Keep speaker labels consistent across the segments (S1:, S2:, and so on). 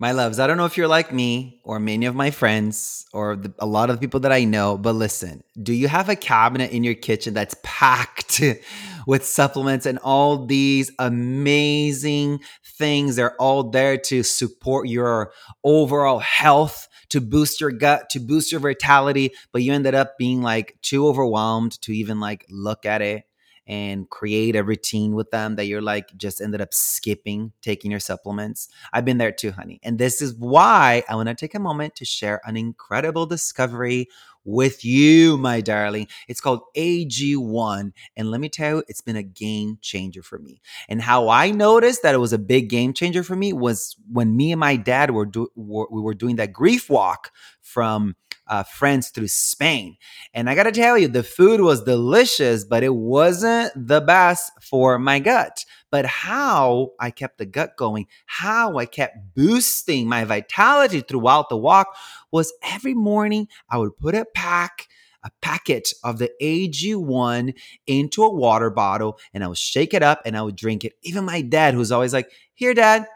S1: My loves, I don't know if you're like me or many of my friends or the, a lot of people that I know, but listen, do you have a cabinet in your kitchen that's packed with supplements and all these amazing things? They're all there to support your overall health, to boost your gut, to boost your vitality, but you ended up being like too overwhelmed to even like look at it and create a routine with them that you're like just ended up skipping taking your supplements. I've been there too, honey. And this is why I want to take a moment to share an incredible discovery with you, my darling. It's called AG1. And let me tell you, it's been a game changer for me. And how I noticed that it was a big game changer for me was when me and my dad were, do- were we were doing that grief walk from uh, France through Spain. And I gotta tell you, the food was delicious, but it wasn't the best for my gut. But how I kept the gut going, how I kept boosting my vitality throughout the walk was every morning I would put a pack a packet of the AG1 into a water bottle and I would shake it up and I would drink it. Even my dad, who's always like, Here, dad,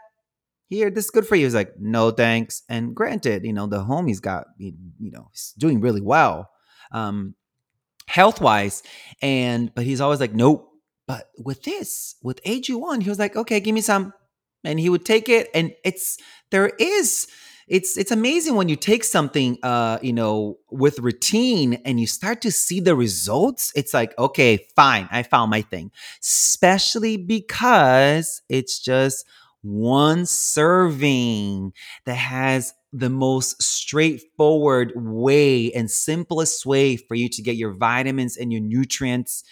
S1: here, this is good for you. He's like, no, thanks. And granted, you know, the homie's got, you know, he's doing really well, um, health wise. And, but he's always like, nope. But with this, with AG1, he was like, okay, give me some. And he would take it. And it's, there is, it's it's amazing when you take something uh, you know with routine and you start to see the results it's like okay fine i found my thing especially because it's just one serving that has the most straightforward way and simplest way for you to get your vitamins and your nutrients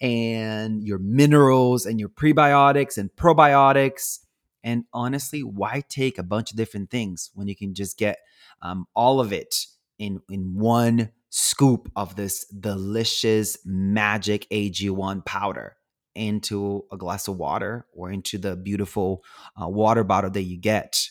S1: and your minerals and your prebiotics and probiotics. And honestly, why take a bunch of different things when you can just get um, all of it in, in one scoop of this delicious magic AG1 powder? into a glass of water or into the beautiful uh, water bottle that you get.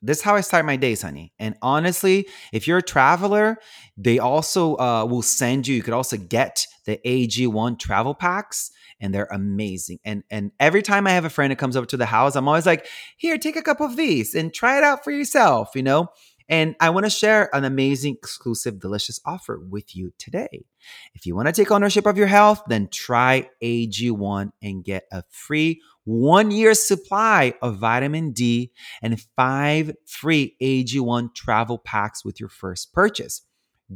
S1: This is how I start my days, honey. And honestly, if you're a traveler, they also uh, will send you. You could also get the AG1 travel packs, and they're amazing. And and every time I have a friend that comes over to the house, I'm always like, "Here, take a cup of these and try it out for yourself," you know. And I want to share an amazing, exclusive, delicious offer with you today. If you want to take ownership of your health, then try AG1 and get a free one year supply of vitamin D and five free AG1 travel packs with your first purchase.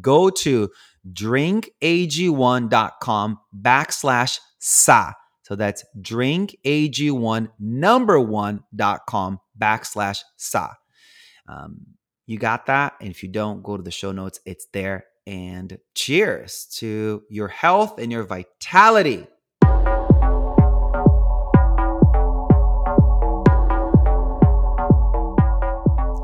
S1: Go to drinkag1.com backslash sa. So that's drinkag1 number one.com backslash sa. Um, you got that? And if you don't, go to the show notes. It's there. And cheers to your health and your vitality.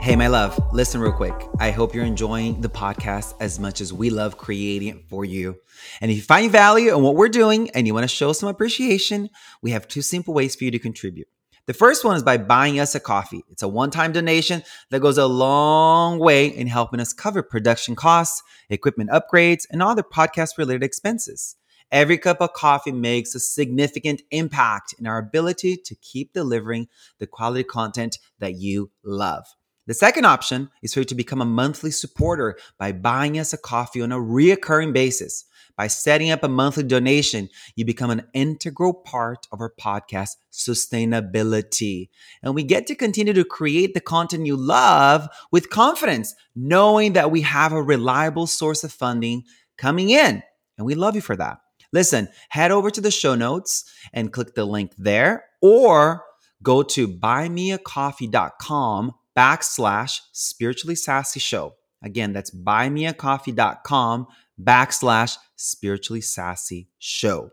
S1: Hey, my love, listen real quick. I hope you're enjoying the podcast as much as we love creating it for you. And if you find value in what we're doing and you want to show some appreciation, we have two simple ways for you to contribute. The first one is by buying us a coffee. It's a one time donation that goes a long way in helping us cover production costs, equipment upgrades, and other podcast related expenses. Every cup of coffee makes a significant impact in our ability to keep delivering the quality content that you love. The second option is for you to become a monthly supporter by buying us a coffee on a reoccurring basis. By setting up a monthly donation, you become an integral part of our podcast, Sustainability. And we get to continue to create the content you love with confidence, knowing that we have a reliable source of funding coming in. And we love you for that. Listen, head over to the show notes and click the link there, or go to buymeacoffee.com backslash spiritually sassy show. Again, that's buymeacoffee.com backslash Spiritually Sassy Show.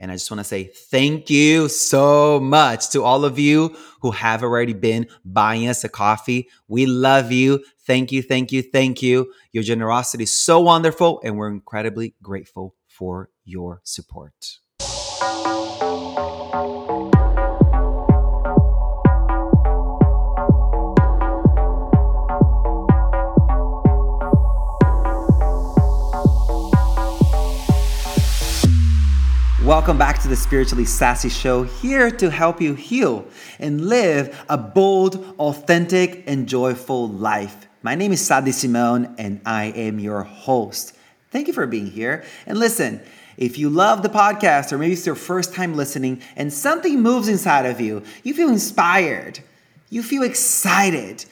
S1: And I just want to say thank you so much to all of you who have already been buying us a coffee. We love you. Thank you, thank you, thank you. Your generosity is so wonderful, and we're incredibly grateful for your support. Welcome back to the Spiritually Sassy Show, here to help you heal and live a bold, authentic, and joyful life. My name is Sah D'Simone, and I am your host. Thank you for being here. And listen, if you love the podcast, or maybe it's your first time listening, and something moves inside of you, you feel inspired, you feel excited,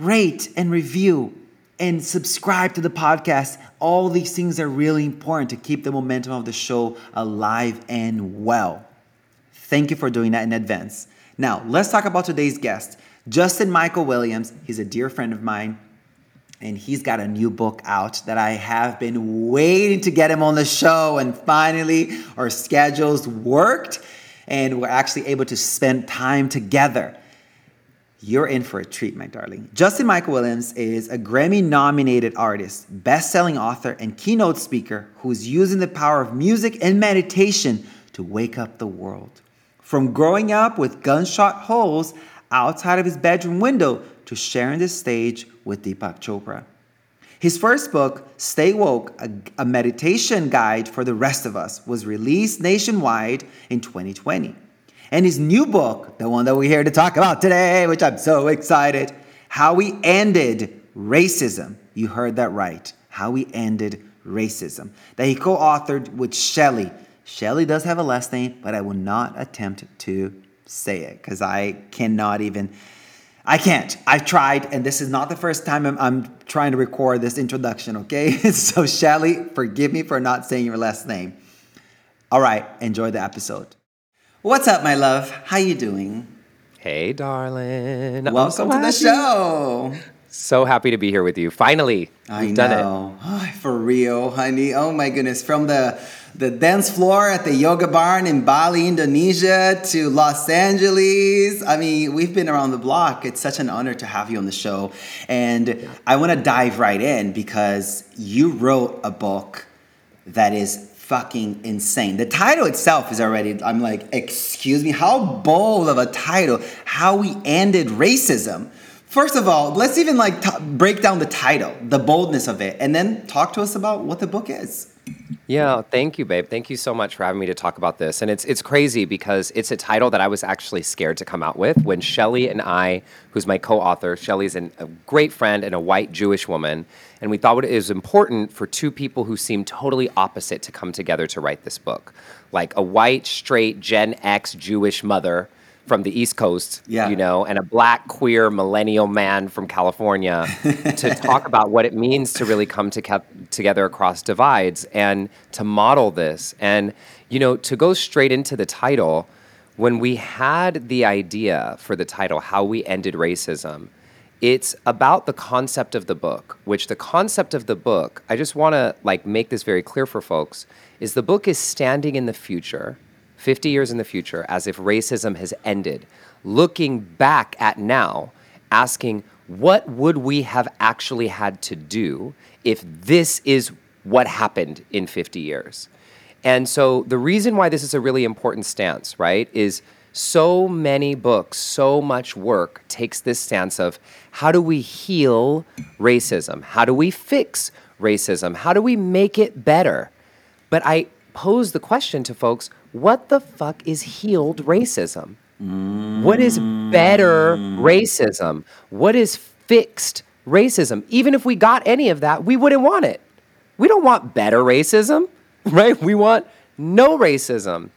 S1: rate and review and subscribe to the podcast. All these things are really important to keep the momentum of the show alive and well. Thank you for doing that in advance. Now, let's talk about today's guest, Justin Michael Williams. He's a dear friend of mine, and he's got a new book out that I have been waiting to get him on the show. And finally, our schedules worked, and we're actually able to spend time together. You're in for a treat, my darling. Justin Michael Williams is a Grammy nominated artist, best selling author, and keynote speaker who's using the power of music and meditation to wake up the world. From growing up with gunshot holes outside of his bedroom window to sharing the stage with Deepak Chopra. His first book, Stay Woke, a, a meditation guide for the rest of us, was released nationwide in 2020 and his new book, the one that we're here to talk about today, which I'm so excited, How We Ended Racism. You heard that right. How We Ended Racism, that he co authored with Shelly. Shelly does have a last name, but I will not attempt to say it because I cannot even. I can't. I've tried, and this is not the first time I'm, I'm trying to record this introduction, okay? so, Shelly, forgive me for not saying your last name. All right, enjoy the episode. What's up, my love? How you doing?
S2: Hey, darling.
S1: Welcome so to the show.
S2: So happy to be here with you. Finally,
S1: I have know. done it. Oh, for real, honey. Oh my goodness. From the the dance floor at the yoga barn in Bali, Indonesia to Los Angeles. I mean, we've been around the block. It's such an honor to have you on the show. And I want to dive right in because you wrote a book that is fucking insane. The title itself is already, I'm like, excuse me, how bold of a title, how we ended racism. First of all, let's even like t- break down the title, the boldness of it, and then talk to us about what the book is.
S2: Yeah, thank you, babe. Thank you so much for having me to talk about this. And it's it's crazy because it's a title that I was actually scared to come out with when Shelly and I, who's my co-author, Shelly's an, a great friend and a white Jewish woman. And we thought it was important for two people who seemed totally opposite to come together to write this book. Like a white, straight, Gen X Jewish mother from the East Coast, yeah. you know, and a black, queer, millennial man from California to talk about what it means to really come to ke- together across divides and to model this. And, you know, to go straight into the title, when we had the idea for the title, How We Ended Racism, it's about the concept of the book which the concept of the book i just want to like make this very clear for folks is the book is standing in the future 50 years in the future as if racism has ended looking back at now asking what would we have actually had to do if this is what happened in 50 years and so the reason why this is a really important stance right is so many books, so much work takes this stance of how do we heal racism? How do we fix racism? How do we make it better? But I pose the question to folks what the fuck is healed racism? What is better racism? What is fixed racism? Even if we got any of that, we wouldn't want it. We don't want better racism, right? We want no racism.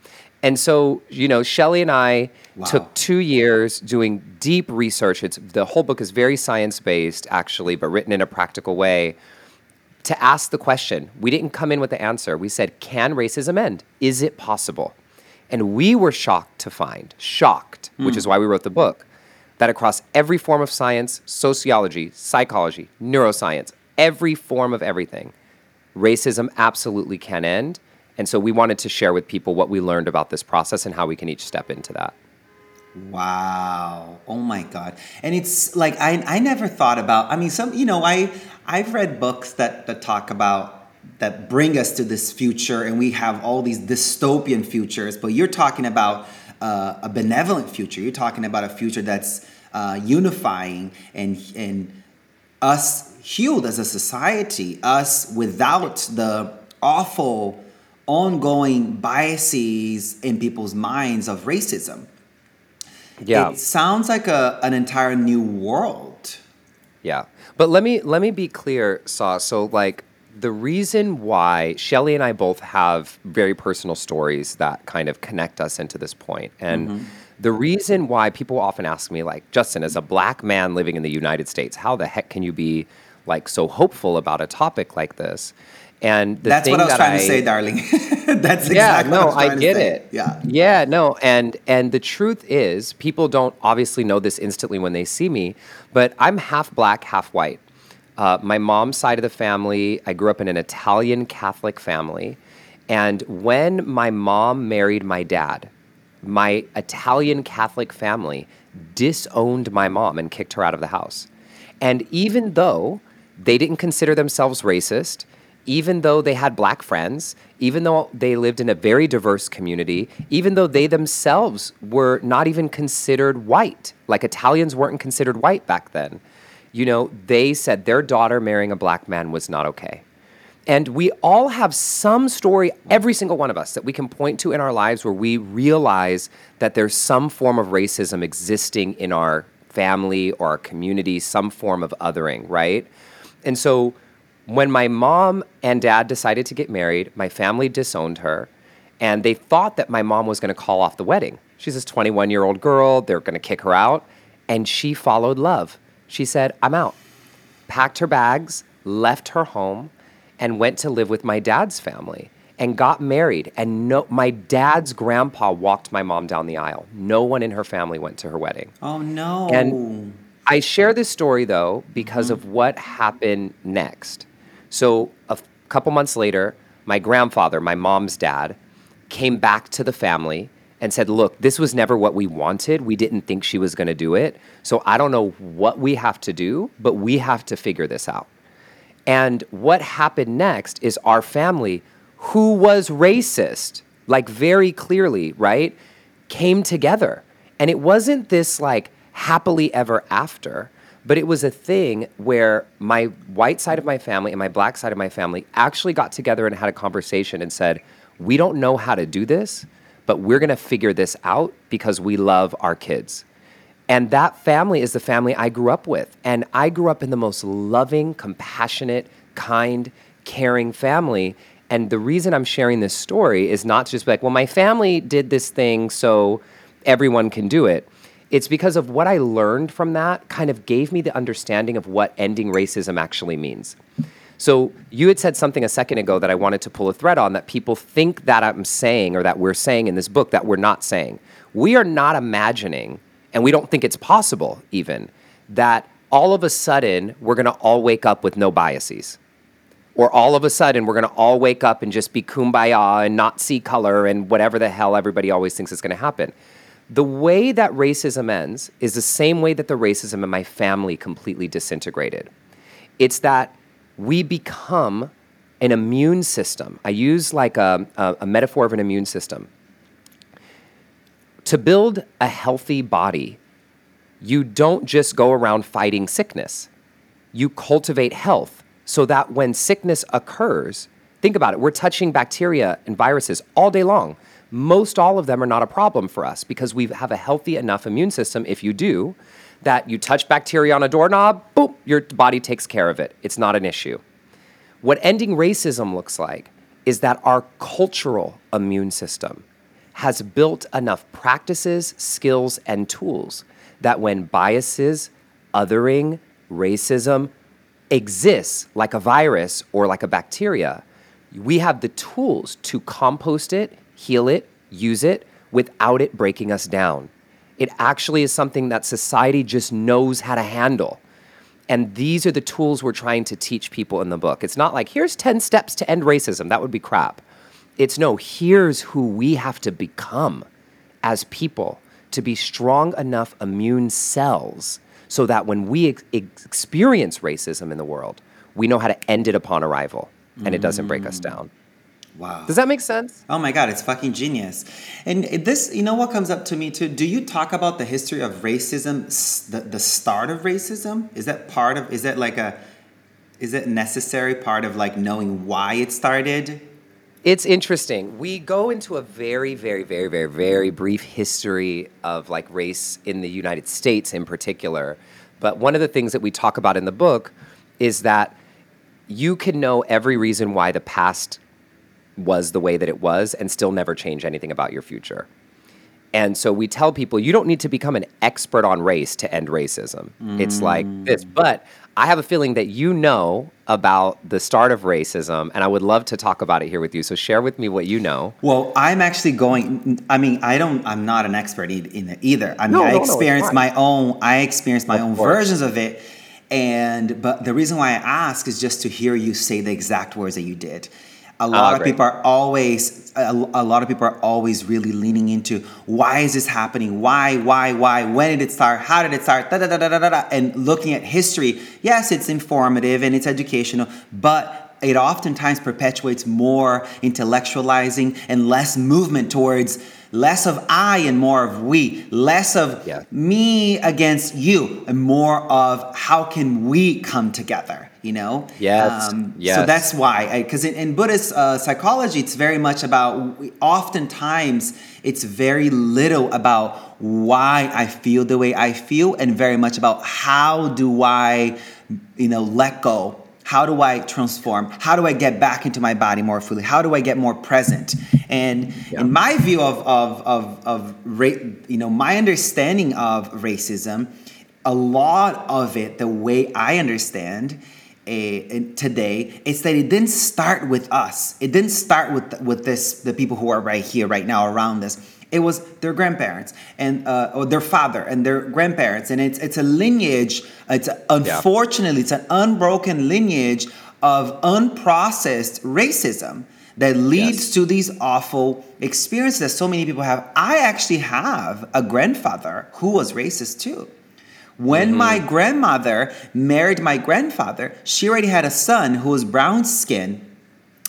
S2: And so, you know, Shelly and I wow. took two years doing deep research. It's the whole book is very science based, actually, but written in a practical way. To ask the question, we didn't come in with the answer. We said, "Can racism end? Is it possible?" And we were shocked to find, shocked, mm. which is why we wrote the book, that across every form of science, sociology, psychology, neuroscience, every form of everything, racism absolutely can end and so we wanted to share with people what we learned about this process and how we can each step into that.
S1: Wow. Oh my god. And it's like I I never thought about I mean some you know I I've read books that that talk about that bring us to this future and we have all these dystopian futures, but you're talking about uh, a benevolent future. You're talking about a future that's uh, unifying and and us healed as a society, us without the awful ongoing biases in people's minds of racism. Yeah. It sounds like a, an entire new world.
S2: Yeah. But let me let me be clear, Sah. So like the reason why Shelly and I both have very personal stories that kind of connect us into this point. And mm-hmm. the reason why people often ask me, like, Justin, as a black man living in the United States, how the heck can you be like so hopeful about a topic like this? And
S1: that's what I was trying I, to say, darling.
S2: that's exactly yeah, no, I, I get it. Yeah, yeah, no, and and the truth is, people don't obviously know this instantly when they see me, but I'm half black, half white. Uh, my mom's side of the family, I grew up in an Italian Catholic family, and when my mom married my dad, my Italian Catholic family disowned my mom and kicked her out of the house. And even though they didn't consider themselves racist, even though they had black friends, even though they lived in a very diverse community, even though they themselves were not even considered white, like Italians weren't considered white back then, you know, they said their daughter marrying a black man was not okay. And we all have some story, every single one of us, that we can point to in our lives where we realize that there's some form of racism existing in our family or our community, some form of othering, right? And so, when my mom and dad decided to get married, my family disowned her, and they thought that my mom was going to call off the wedding. She's this 21 year old girl, they're going to kick her out. And she followed love. She said, I'm out. Packed her bags, left her home, and went to live with my dad's family and got married. And no, my dad's grandpa walked my mom down the aisle. No one in her family went to her wedding.
S1: Oh, no.
S2: And I share this story, though, because mm-hmm. of what happened next. So a f- couple months later, my grandfather, my mom's dad, came back to the family and said, Look, this was never what we wanted. We didn't think she was going to do it. So I don't know what we have to do, but we have to figure this out. And what happened next is our family, who was racist, like very clearly, right, came together. And it wasn't this like happily ever after. But it was a thing where my white side of my family and my black side of my family actually got together and had a conversation and said, We don't know how to do this, but we're going to figure this out because we love our kids. And that family is the family I grew up with. And I grew up in the most loving, compassionate, kind, caring family. And the reason I'm sharing this story is not to just be like, well, my family did this thing, so everyone can do it it's because of what I learned from that kind of gave me the understanding of what ending racism actually means. So you had said something a second ago that I wanted to pull a thread on that people think that I'm saying or that we're saying in this book that we're not saying. We are not imagining, and we don't think it's possible even, that all of a sudden we're going to all wake up with no biases. Or all of a sudden we're going to all wake up and just be kumbaya and not see color and whatever the hell everybody always thinks is going to happen the way that racism ends is the same way that the racism in my family completely disintegrated. It's that we become an immune system. I use like a, a, a metaphor of an immune system. To build a healthy body, you don't just go around fighting sickness. You cultivate health so that when sickness occurs, think about it, we're touching bacteria and viruses all day long most all of them are not a problem for us because we have a healthy enough immune system, if you do, that you touch bacteria on a doorknob, boom, your body takes care of it. It's not an issue. What ending racism looks like is that our cultural immune system has built enough practices, skills, and tools that when biases, othering, racism exists like a virus or like a bacteria, we have the tools to compost it heal it, use it without it breaking us down. It actually is something that society just knows how to handle. And these are the tools we're trying to teach people in the book. It's not like, here's 10 steps to end racism. That would be crap. It's no, here's who we have to become as people to be strong enough immune cells so that when we ex- experience racism in the world, we know how to end it upon arrival and mm-hmm. it doesn't break us mm. down. Wow. Does that make sense?
S1: Oh my God, it's fucking genius. And this, you know what comes up to me too? Do you talk about the history of racism, the, the start of racism? Is that part of, is that like a, is it necessary part of like knowing why it started?
S2: It's interesting. We go into a very, very, very, very, very brief history of like race in the United States in particular. But one of the things that we talk about in the book is that you can know every reason why the past was the way that it was and still never change anything about your future. And so we tell people you don't need to become an expert on race to end racism. Mm. It's like mm. this, but I have a feeling that you know about the start of racism, and I would love to talk about it here with you. So share with me what you know.
S1: Well, I'm actually going. I mean, I don't. I'm not an expert in it either. I mean, no, I no, experienced no, my own. I experienced my of own course. versions of it, and but the reason why I ask is just to hear you say the exact words that you did a ah, lot of people are always a, a, lot of people are always really leaning into why is this happening why why why when did it start how did it start da, da, da, da, da, da, and looking at history yes it's informative and it's educational but it oftentimes perpetuates more intellectualizing and less movement towards less of I and more of we, less of yeah. me against you, and more of how can we come together you know?
S2: Yes.
S1: Um, yes. So that's why, because in, in, Buddhist uh, psychology, it's very much about, oftentimes, it's very little about why I feel the way I feel and very much about how do I, you know, let go. How do I transform? How do I get back into my body more fully? How do I get more present? And yeah. in my view of, of, of, of ra- you know, my understanding of racism, a lot of it, the way I understand, today it's that it didn't start with us it didn't start with with this the people who are right here right now around this it was their grandparents and uh, or their father and their grandparents and it's it's a lineage it's unfortunately yeah. it's an unbroken lineage of unprocessed racism that leads yes. to these awful experiences that so many people have i actually have a grandfather who was racist too when mm-hmm. my grandmother married my grandfather, she already had a son who was brown skin.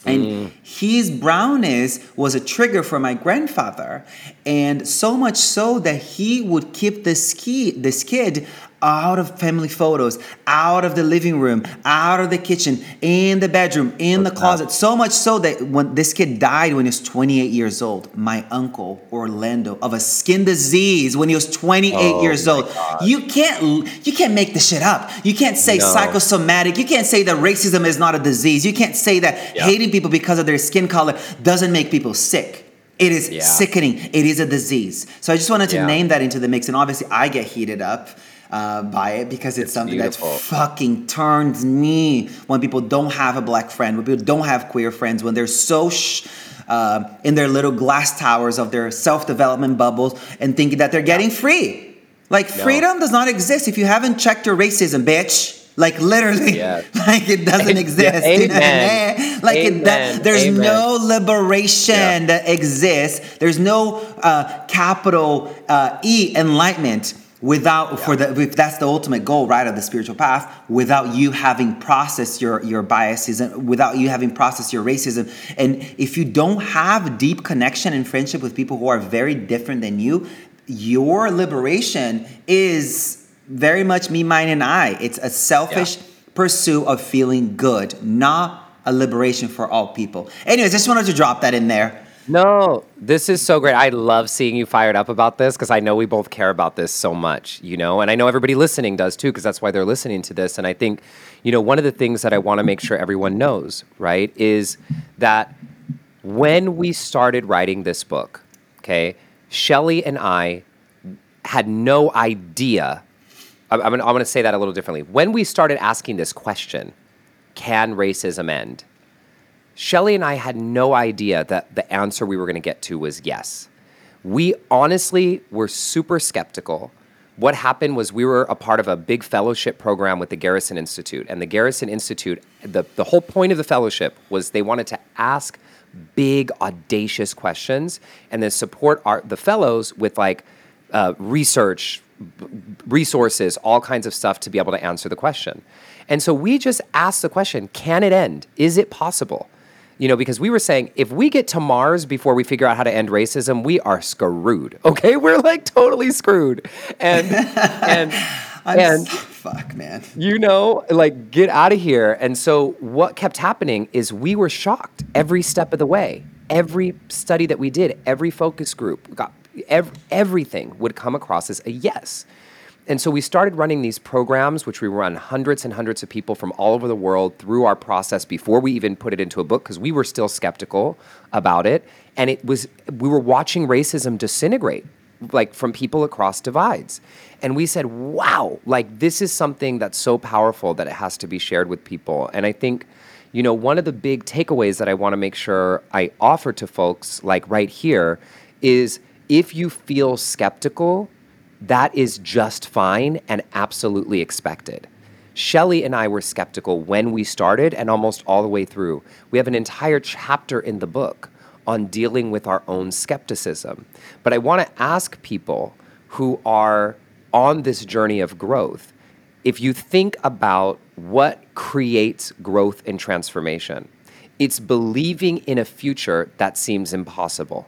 S1: And mm. his brownness was a trigger for my grandfather. And so much so that he would keep this, key, this kid out of family photos, out of the living room, out of the kitchen, in the bedroom, in the closet. So much so that when this kid died when he was 28 years old, my uncle Orlando of a skin disease when he was 28 oh years old. God. You can't you can't make this shit up. You can't say no. psychosomatic. You can't say that racism is not a disease. You can't say that yeah. hating people because of their skin color doesn't make people sick. It is yeah. sickening. It is a disease. So I just wanted to yeah. name that into the mix. And obviously, I get heated up uh, by it because it's, it's something that fucking turns me when people don't have a black friend, when people don't have queer friends, when they're so sh- uh, in their little glass towers of their self development bubbles and thinking that they're getting free. Like, no. freedom does not exist if you haven't checked your racism, bitch. Like literally, like it doesn't exist. Amen. like Amen. It does, there's Amen. no liberation yeah. that exists. There's no uh, capital uh, E enlightenment without yeah. for the if that's the ultimate goal right of the spiritual path without you having processed your your biases and without you having processed your racism and if you don't have deep connection and friendship with people who are very different than you your liberation is very much me mine and i it's a selfish yeah. pursuit of feeling good not a liberation for all people anyways i just wanted to drop that in there
S2: no, this is so great. I love seeing you fired up about this because I know we both care about this so much, you know, and I know everybody listening does too because that's why they're listening to this. And I think, you know, one of the things that I want to make sure everyone knows, right, is that when we started writing this book, okay, Shelly and I had no idea. I'm, I'm going to say that a little differently. When we started asking this question, can racism end? Shelly and I had no idea that the answer we were going to get to was yes. We honestly were super skeptical. What happened was we were a part of a big fellowship program with the Garrison Institute. And the Garrison Institute, the, the whole point of the fellowship was they wanted to ask big, audacious questions and then support our, the fellows with like uh, research, resources, all kinds of stuff to be able to answer the question. And so we just asked the question can it end? Is it possible? you know, because we were saying if we get to Mars before we figure out how to end racism, we are screwed. Okay, we're like totally screwed. And and
S1: I'm and so, fuck, man.
S2: You know, like get out of here. And so what kept happening is we were shocked every step of the way. Every study that we did, every focus group, got everything would come across as a yes and so we started running these programs, which we run hundreds and hundreds of people from all over the world through our process before we even put it into a book because we were still skeptical about it. And it was, we were watching racism disintegrate, like from people across divides. And we said, wow, like this is something that's so powerful that it has to be shared with people. And I think, you know, one of the big takeaways that I want to make sure I offer to folks, like right here, is if you feel skeptical, that is just fine and absolutely expected. Shelly and I were skeptical when we started and almost all the way through. We have an entire chapter in the book on dealing with our own skepticism. But I want to ask people who are on this journey of growth if you think about what creates growth and transformation, it's believing in a future that seems impossible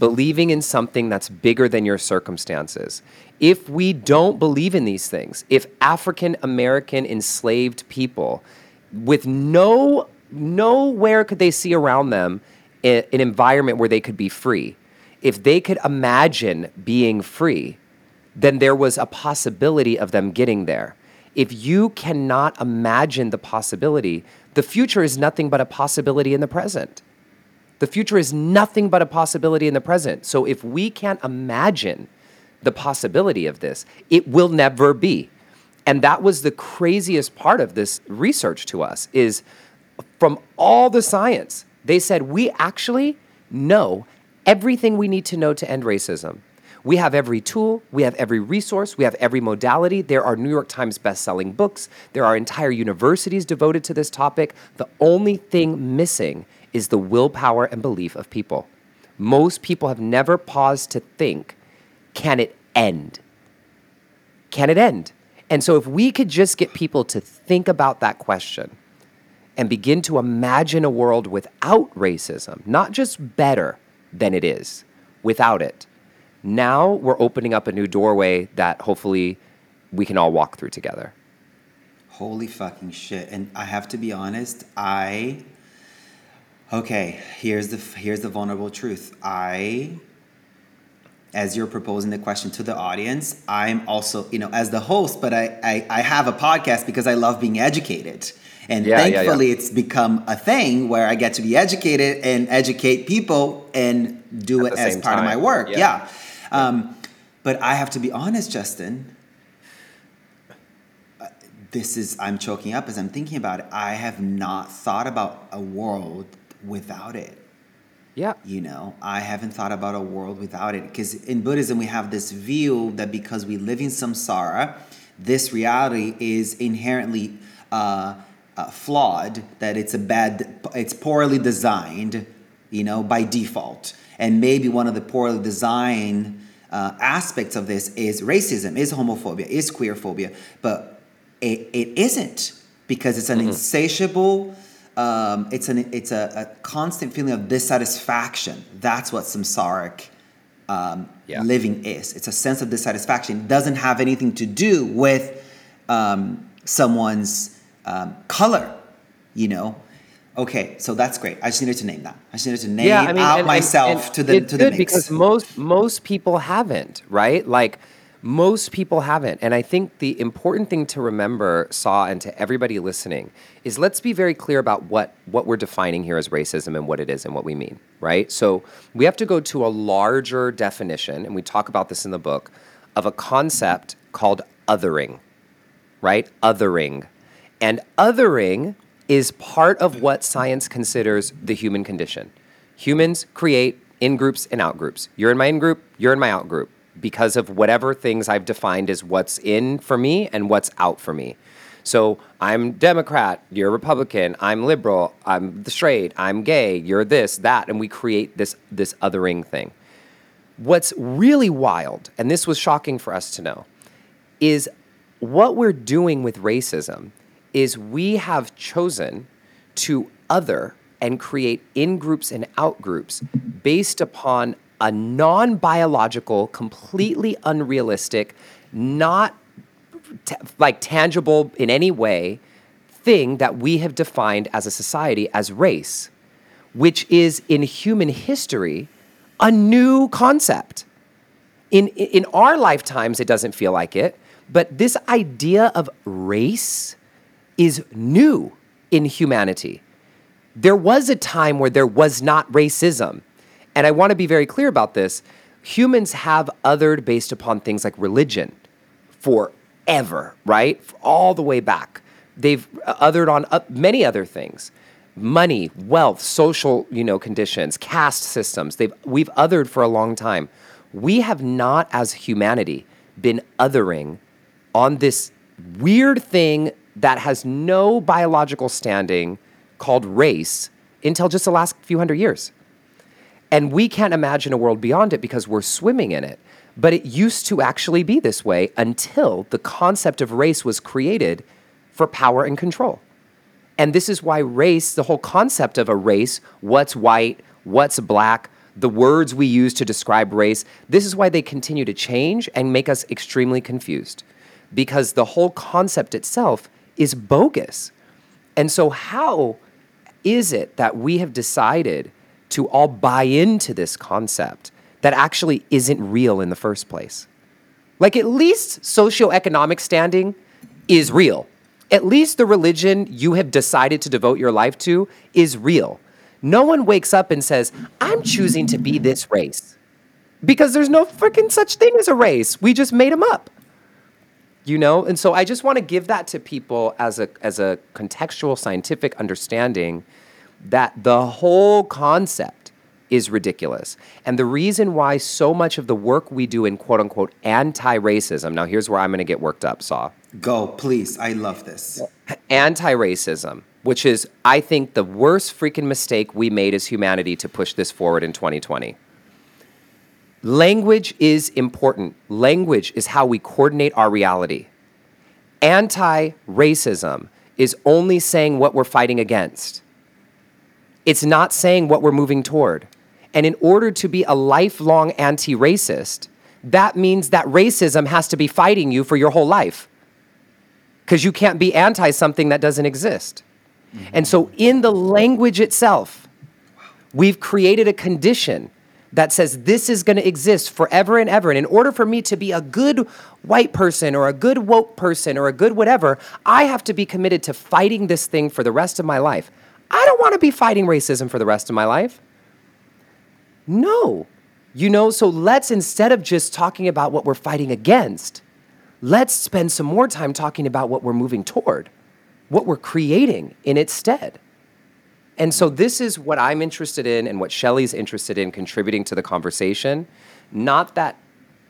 S2: believing in something that's bigger than your circumstances. If we don't believe in these things, if African American enslaved people with no nowhere could they see around them an environment where they could be free, if they could imagine being free, then there was a possibility of them getting there. If you cannot imagine the possibility, the future is nothing but a possibility in the present. The future is nothing but a possibility in the present. So if we can't imagine the possibility of this, it will never be. And that was the craziest part of this research to us is from all the science, they said we actually know everything we need to know to end racism. We have every tool, we have every resource, we have every modality. There are New York Times best-selling books, there are entire universities devoted to this topic. The only thing missing is the willpower and belief of people. Most people have never paused to think can it end? Can it end? And so, if we could just get people to think about that question and begin to imagine a world without racism, not just better than it is, without it, now we're opening up a new doorway that hopefully we can all walk through together.
S1: Holy fucking shit. And I have to be honest, I okay, here's the here's the vulnerable truth. I as you're proposing the question to the audience, I'm also, you know, as the host, but I I, I have a podcast because I love being educated. And yeah, thankfully yeah, yeah. it's become a thing where I get to be educated and educate people and do At it as part time. of my work. Yeah. Um, but I have to be honest, Justin. Uh, this is, I'm choking up as I'm thinking about it. I have not thought about a world without it. Yeah. You know, I haven't thought about a world without it. Because in Buddhism, we have this view that because we live in samsara, this reality is inherently uh, uh, flawed, that it's a bad, it's poorly designed, you know, by default. And maybe one of the poorly designed uh, aspects of this is racism, is homophobia, is queerphobia. But it, it isn't because it's an mm-hmm. insatiable um, it's an it's a, a, constant feeling of dissatisfaction. That's what samsaric um, yeah. living is. It's a sense of dissatisfaction. It doesn't have anything to do with um, someone's um, color. You know. Okay, so that's great. I just needed to name that. I just needed to name yeah, I mean, out and, myself and, and to the it's to the mix.
S2: because most most people haven't right like most people haven't. And I think the important thing to remember, Sah, and to everybody listening, is let's be very clear about what, what we're defining here as racism and what it is and what we mean, right? So we have to go to a larger definition, and we talk about this in the book, of a concept called othering, right? Othering. And othering is part of what science considers the human condition. Humans create in groups and out groups. You're in my in group, you're in my out group because of whatever things I've defined as what's in for me and what's out for me. So I'm Democrat, you're Republican, I'm liberal, I'm straight, I'm gay, you're this, that, and we create this this othering thing. What's really wild, and this was shocking for us to know, is what we're doing with racism is we have chosen to other and create in groups and out groups based upon a non biological, completely unrealistic, not t- like tangible in any way thing that we have defined as a society as race, which is in human history a new concept. In, in our lifetimes, it doesn't feel like it, but this idea of race is new in humanity. There was a time where there was not racism. And I want to be very clear about this. Humans have othered based upon things like religion forever, right? All the way back. They've uh, othered on many other things money, wealth, social, you know, conditions, caste systems. They've we've othered for a long time. We have not as humanity been othering on this weird thing that has no biological standing called race until just the last few hundred years. And we can't imagine a world beyond it because we're swimming in it. But it used to actually be this way until the concept of race was created for power and control. And this is why race, the whole concept of a race, what's white, what's black, the words we use to describe race, this is why they continue to change and make us extremely confused because the whole concept itself is bogus. And so, how is it that we have decided to all buy into this concept that actually isn't real in the first place. Like, at least socioeconomic standing is real. At least the religion you have decided to devote your life to is real. No one wakes up and says, I'm choosing to be this race. Because there's no freaking such thing as a race. We just made them up. You know? And so I just want to give that to people as a, as a contextual scientific understanding that the whole concept is ridiculous. And the reason why so much of the work we do in quote unquote anti racism, now here's where I'm going to get worked up, Sah.
S1: Go, please. I love this.
S2: Anti racism, which is, I think, the worst freaking mistake we made as humanity to push this forward in 2020. Language is important. Language is how we coordinate our reality. Anti racism is only saying what we're fighting against. It's not saying what we're moving toward. And in order to be a lifelong anti racist, that means that racism has to be fighting you for your whole life. Because you can't be anti something that doesn't exist. Mm-hmm. And so, in the language itself, we've created a condition that says this is going to exist forever and ever. And in order for me to be a good white person or a good woke person or a good whatever, I have to be committed to fighting this thing for the rest of my life. I don't want to be fighting racism for the rest of my life. No. You know, so let's instead of just talking about what we're fighting against, let's spend some more time talking about what we're moving toward, what we're creating in its stead. And so this is what I'm interested in and what Shelly's interested in contributing to the conversation. Not that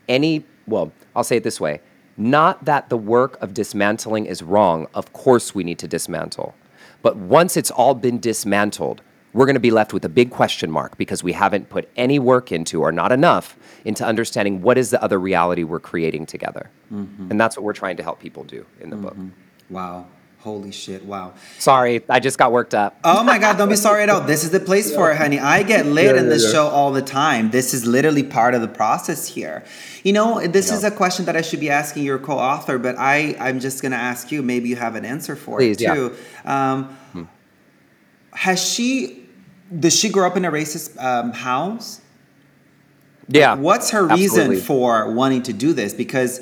S2: any, well, I'll say it this way not that the work of dismantling is wrong. Of course, we need to dismantle. But once it's all been dismantled, we're going to be left with a big question mark because we haven't put any work into or not enough into understanding what is the other reality we're creating together. Mm-hmm. And that's what we're trying to help people do in the mm-hmm. book.
S1: Wow. Holy shit, wow.
S2: Sorry, I just got worked up.
S1: oh my God, don't be sorry at all. This is the place yeah. for it, honey. I get lit yeah, yeah, in this show all the time. This is literally part of the process here. You know, this is a question that I should be asking your co author, but I, I'm just going to ask you. Maybe you have an answer for Please, it too. Um, hmm. Has she, Does she grow up in a racist um, house?
S2: Yeah.
S1: what's her absolutely. reason for wanting to do this? Because,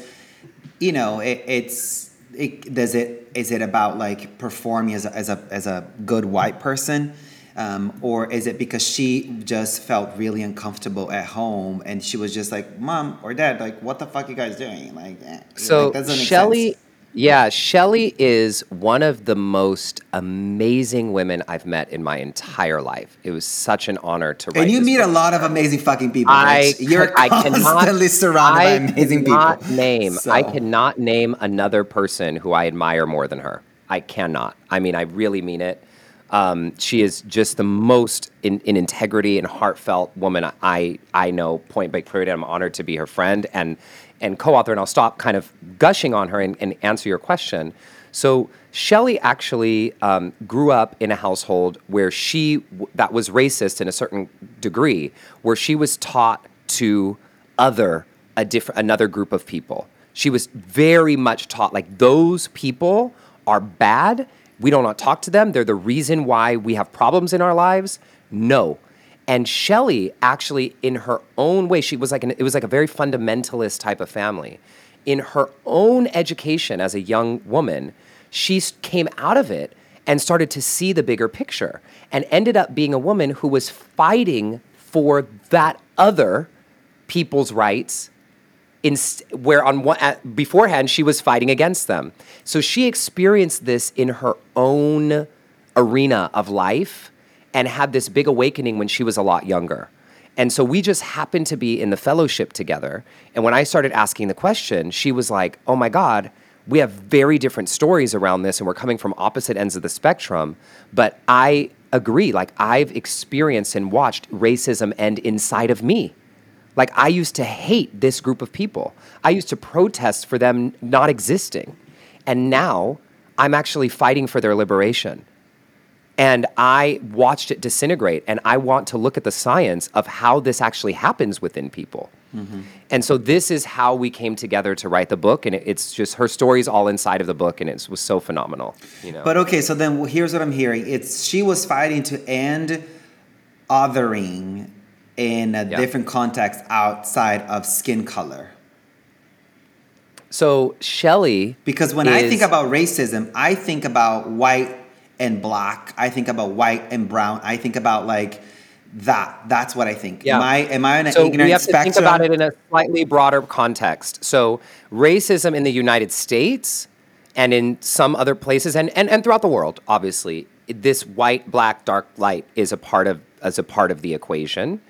S1: you know, it, it's it, does it is it about like performing as a, as a as a good white person um, or is it because she just felt really uncomfortable at home and she was just like mom or dad like what the fuck you guys doing like
S2: eh, so like, shelly yeah, Shelly is one of the most amazing women I've met in my entire life. It was such an honor to write.
S1: And you meet book. a lot of amazing fucking people. I, Rich. You're
S2: I constantly cannot, surrounded I by amazing people. Name, so. I cannot name another person who I admire more than her. I cannot. I mean, I really mean it. Um, she is just the most in, in, integrity and heartfelt woman I I know. Point blank period. I'm honored to be her friend and and co-author. And I'll stop kind of gushing on her and, and answer your question. So Shelly actually um, grew up in a household where she that was racist in a certain degree, where she was taught to other a different another group of people. She was very much taught like those people are bad we don't not talk to them. They're the reason why we have problems in our lives. No. And Shelly actually, in her own way, she was like an, it was like a very fundamentalist type of family. In her own education as a young woman, she came out of it and started to see the bigger picture and ended up being a woman who was fighting for that other people's rights in, where on one, at, beforehand she was fighting against them. So she experienced this in her own arena of life and had this big awakening when she was a lot younger. And so we just happened to be in the fellowship together. And when I started asking the question, she was like, "Oh my god, we have very different stories around this and we're coming from opposite ends of the spectrum, but I agree like I've experienced and watched racism end inside of me." Like, I used to hate this group of people. I used to protest for them not existing. And now I'm actually fighting for their liberation. And I watched it disintegrate. And I want to look at the science of how this actually happens within people. Mm-hmm. And so this is how we came together to write the book, and it's just her story's all inside of the book, and it was so phenomenal.
S1: You know. But okay, so then here's what I'm hearing: it's she was fighting to end othering in a yeah. different context outside of skin color.
S2: So Shelly
S1: Because when is, I think about racism, I think about white and black, I think about white and brown, I think about like that. That's what I think.
S2: Yeah. Am I am I on an so ignorant we have to think about it in a slightly broader context. So racism in the United States and in some other places and, and, and throughout the world, obviously, this white, black, dark light is a part of as a part of the equation.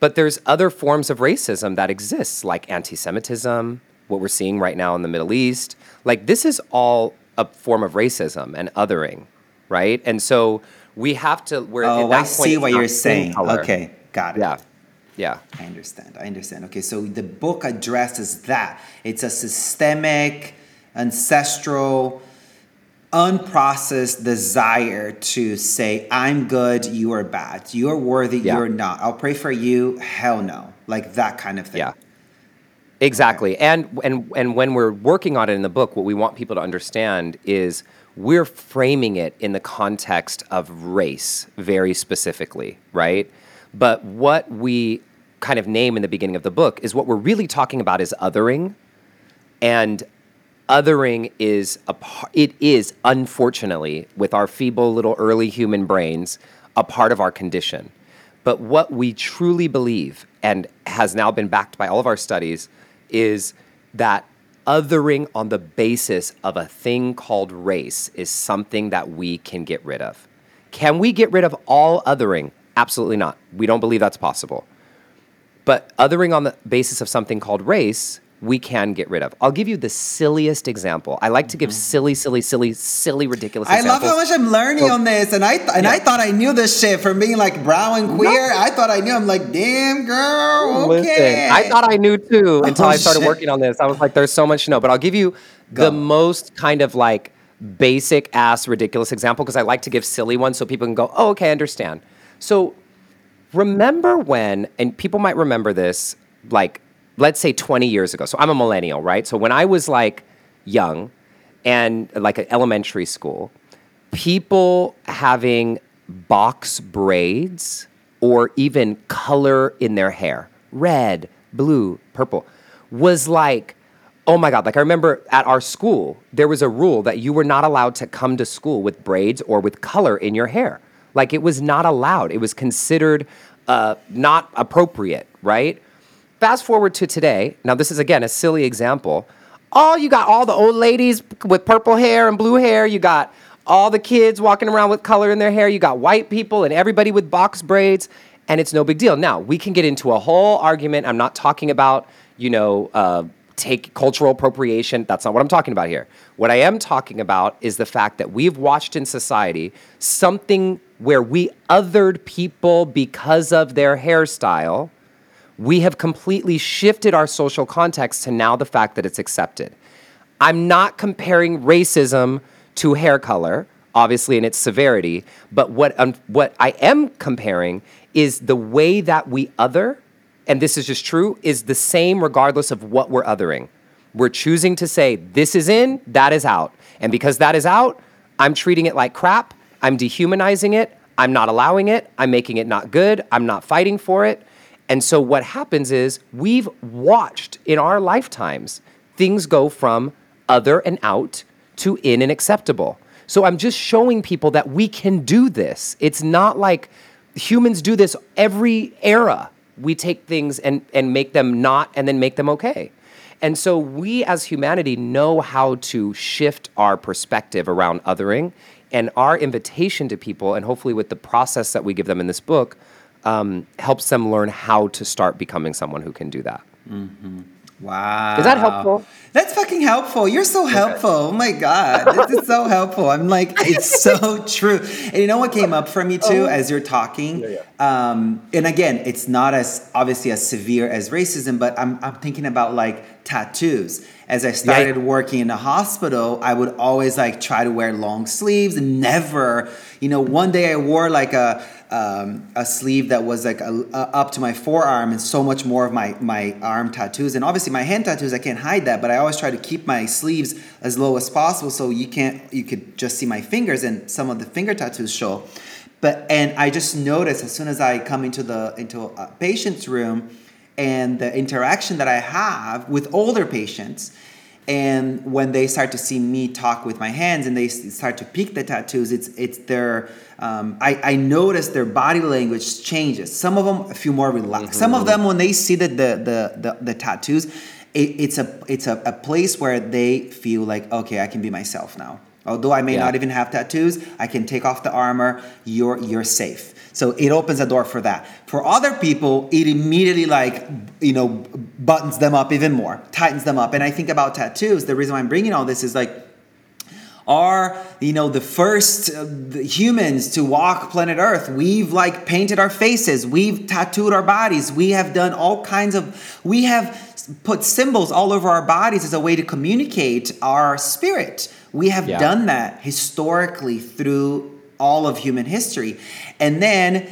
S2: But there's other forms of racism that exists, like anti-Semitism, what we're seeing right now in the Middle East. Like this is all a form of racism and othering, right? And so we have to. We're
S1: oh, I point, see what you're saying. Okay, got it.
S2: Yeah. Yeah.
S1: I understand. I understand. Okay, so the book addresses that. It's a systemic, ancestral unprocessed desire to say, I'm good, you are bad, you are worthy, yeah. you're not. I'll pray for you, hell no. Like that kind of thing. Yeah.
S2: Exactly. Okay. And and and when we're working on it in the book, what we want people to understand is we're framing it in the context of race very specifically, right? But what we kind of name in the beginning of the book is what we're really talking about is othering and othering is a par- it is unfortunately with our feeble little early human brains a part of our condition but what we truly believe and has now been backed by all of our studies is that othering on the basis of a thing called race is something that we can get rid of can we get rid of all othering absolutely not we don't believe that's possible but othering on the basis of something called race we can get rid of. I'll give you the silliest example. I like to give mm-hmm. silly, silly, silly, silly, ridiculous. I
S1: love how much I'm learning so, on this, and I th- and yeah. I thought I knew this shit from being like brown and queer. No. I thought I knew. I'm like, damn girl, okay.
S2: Listen, I thought I knew too oh, until oh, I started shit. working on this. I was like, there's so much to know. But I'll give you Go. the most kind of like basic ass ridiculous example because I like to give silly ones so people can go, oh, okay, I understand. So remember when, and people might remember this, like let's say 20 years ago. So I'm a millennial, right? So when I was like young and like at elementary school, people having box braids or even color in their hair, red, blue, purple, was like, oh my God. Like I remember at our school, there was a rule that you were not allowed to come to school with braids or with color in your hair. Like it was not allowed, it was considered uh, not appropriate, right? Fast forward to today. Now, this is again a silly example. All you got all the old ladies with purple hair and blue hair. You got all the kids walking around with color in their hair. You got white people and everybody with box braids, and it's no big deal. Now, we can get into a whole argument. I'm not talking about, you know, uh, take cultural appropriation. That's not what I'm talking about here. What I am talking about is the fact that we've watched in society something where we othered people because of their hairstyle we have completely shifted our social context to now the fact that it's accepted. I'm not comparing racism to hair color, obviously in its severity, but what um, what I am comparing is the way that we other, and this is just true, is the same regardless of what we're othering. We're choosing to say this is in, that is out, and because that is out, I'm treating it like crap. I'm dehumanizing it. I'm not allowing it. I'm making it not good. I'm not fighting for it. And so what happens is we've watched in our lifetimes things go from other and out to in and acceptable. So I'm just showing people that we can do this. It's not like humans do this every era. We take things and, and make them not and then make them okay. And so we as humanity know how to shift our perspective around othering and our invitation to people, and hopefully with the process that we give them in this book, um, helps them learn how to start becoming someone who can do that.
S1: Mm-hmm. Wow.
S2: Is that helpful?
S1: That's fucking helpful. You're so helpful. Oh my God. this is so helpful. I'm like, it's so true. And you know what came up for me too oh. as you're talking? Yeah, yeah. Um, and again, it's not as obviously as severe as racism, but I'm, I'm thinking about like tattoos. As I started yeah. working in a hospital, I would always like try to wear long sleeves and never, you know, one day I wore like a, um, a sleeve that was like a, a, up to my forearm and so much more of my, my arm tattoos. And obviously my hand tattoos, I can't hide that, but I always try to keep my sleeves as low as possible so you can't, you could just see my fingers and some of the finger tattoos show. But, and I just noticed as soon as I come into the, into a patient's room and the interaction that I have with older patients, and when they start to see me talk with my hands and they start to pick the tattoos it's it's their um, I, I notice their body language changes some of them feel more relaxed mm-hmm. some of them when they see the the the, the, the tattoos it, it's a it's a, a place where they feel like okay i can be myself now although i may yeah. not even have tattoos i can take off the armor you're you're safe so it opens a door for that. For other people, it immediately like you know buttons them up even more, tightens them up. And I think about tattoos. The reason why I'm bringing all this is like are you know the first uh, humans to walk planet earth we've like painted our faces we've tattooed our bodies we have done all kinds of we have put symbols all over our bodies as a way to communicate our spirit we have yeah. done that historically through all of human history and then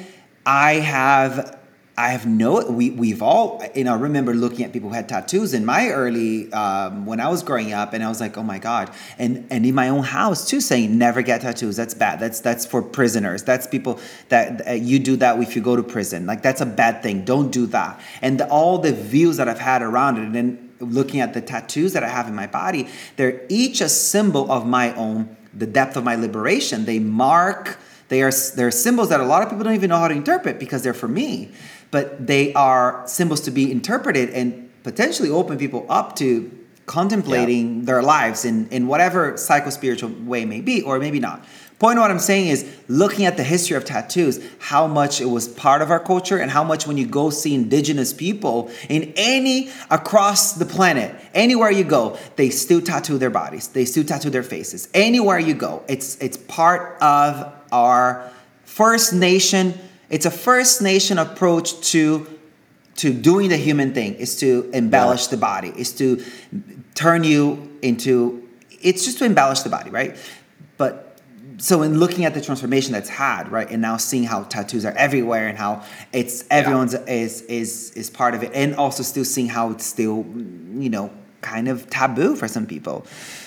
S1: I have I have no we we've all you know I remember looking at people who had tattoos in my early um, when I was growing up and I was like oh my god and and in my own house too saying never get tattoos that's bad that's that's for prisoners that's people that you do that if you go to prison like that's a bad thing don't do that and the, all the views that I've had around it and then looking at the tattoos that I have in my body they're each a symbol of my own the depth of my liberation they mark they are, they're symbols that a lot of people don't even know how to interpret because they're for me. But they are symbols to be interpreted and potentially open people up to contemplating yeah. their lives in, in whatever psycho spiritual way may be, or maybe not. Point of what I'm saying is looking at the history of tattoos, how much it was part of our culture, and how much when you go see indigenous people in any across the planet, anywhere you go, they still tattoo their bodies, they still tattoo their faces. Anywhere you go, it's it's part of our First Nation. It's a First Nation approach to to doing the human thing is to embellish yeah. the body is to turn you into it's just to embellish the body right so in looking at the transformation that's had right and now seeing how tattoos are everywhere and how it's everyone's yeah. is is is part of it and also still seeing how it's still you know kind of taboo for some people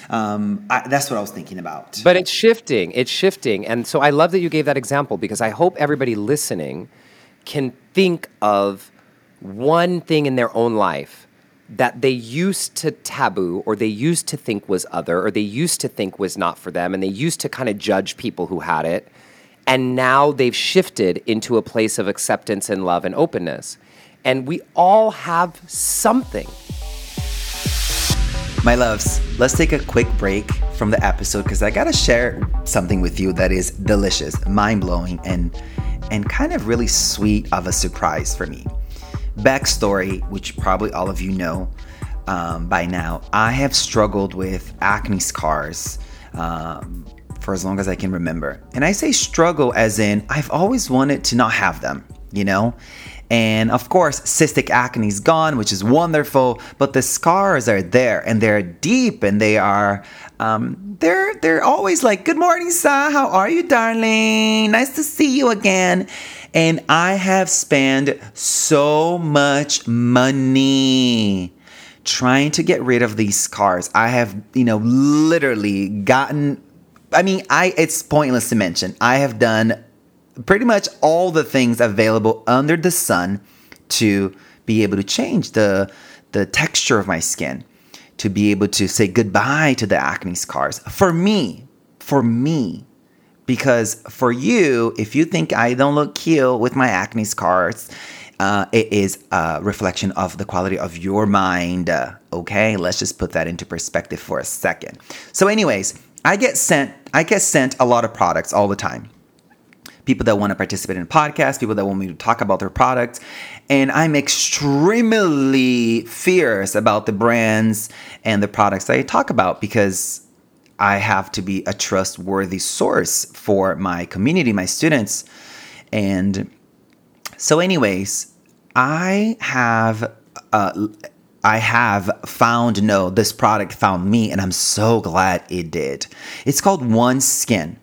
S1: um, I, that's what i was thinking about
S2: but it's shifting it's shifting and so i love that you gave that example because i hope everybody listening can think of one thing in their own life that they used to taboo or they used to think was other or they used to think was not for them and they used to kind of judge people who had it. And now they've shifted into a place of acceptance and love and openness. And we all have something.
S1: My loves, let's take a quick break from the episode because I gotta share something with you that is delicious, mind blowing, and and kind of really sweet of a surprise for me. Backstory, which probably all of you know um, by now, I have struggled with acne scars um, for as long as I can remember. And I say struggle as in I've always wanted to not have them, you know? And of course, cystic acne is gone, which is wonderful, but the scars are there and they're deep and they are um, they're they're always like, Good morning, Sah, how are you, darling? Nice to see you again and I have spent so much money trying to get rid of these scars. I have, you know, literally gotten I mean, I it's pointless to mention. I have done pretty much all the things available under the sun to be able to change the the texture of my skin, to be able to say goodbye to the acne scars. For me, for me, because for you, if you think I don't look cute with my acne scars, uh, it is a reflection of the quality of your mind. Uh, okay, let's just put that into perspective for a second. So, anyways, I get sent I get sent a lot of products all the time. People that want to participate in podcasts, people that want me to talk about their products, and I'm extremely fierce about the brands and the products that I talk about because I have to be a trustworthy source for my community, my students. And so, anyways, I have. Uh, I have found no, this product found me, and I'm so glad it did. It's called One Skin,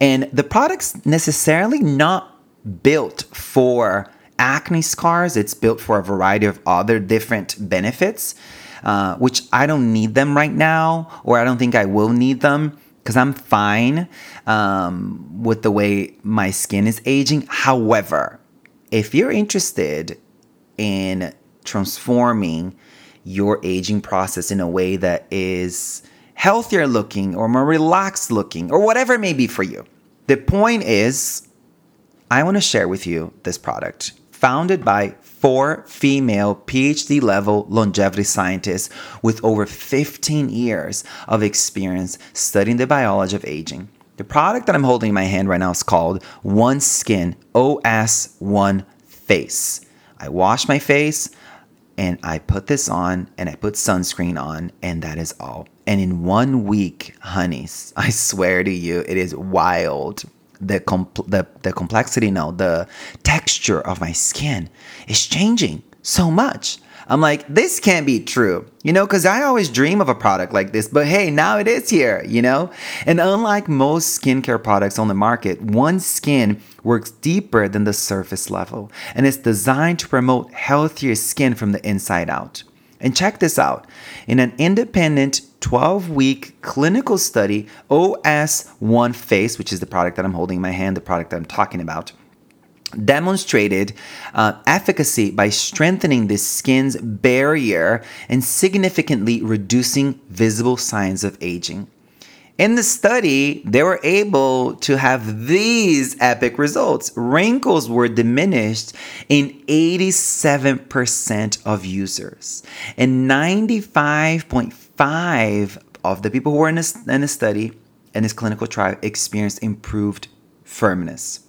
S1: and the product's necessarily not built for acne scars. It's built for a variety of other different benefits. Uh, which I don't need them right now, or I don't think I will need them because I'm fine um, with the way my skin is aging. However, if you're interested in transforming your aging process in a way that is healthier looking or more relaxed looking or whatever it may be for you, the point is, I want to share with you this product founded by four female PhD level longevity scientists with over 15 years of experience studying the biology of aging. The product that I'm holding in my hand right now is called One Skin OS One Face. I wash my face and I put this on and I put sunscreen on, and that is all. And in one week, honeys, I swear to you, it is wild the, compl- the, the complexity now, the texture of my skin is changing so much. I'm like, this can't be true, you know, because I always dream of a product like this, but hey, now it is here, you know? And unlike most skincare products on the market, one skin works deeper than the surface level and it's designed to promote healthier skin from the inside out. And check this out in an independent 12 week clinical study, OS1 Face, which is the product that I'm holding in my hand, the product that I'm talking about. Demonstrated uh, efficacy by strengthening the skin's barrier and significantly reducing visible signs of aging. In the study, they were able to have these epic results. Wrinkles were diminished in 87% of users, and 95.5 of the people who were in this, in this study and this clinical trial experienced improved firmness.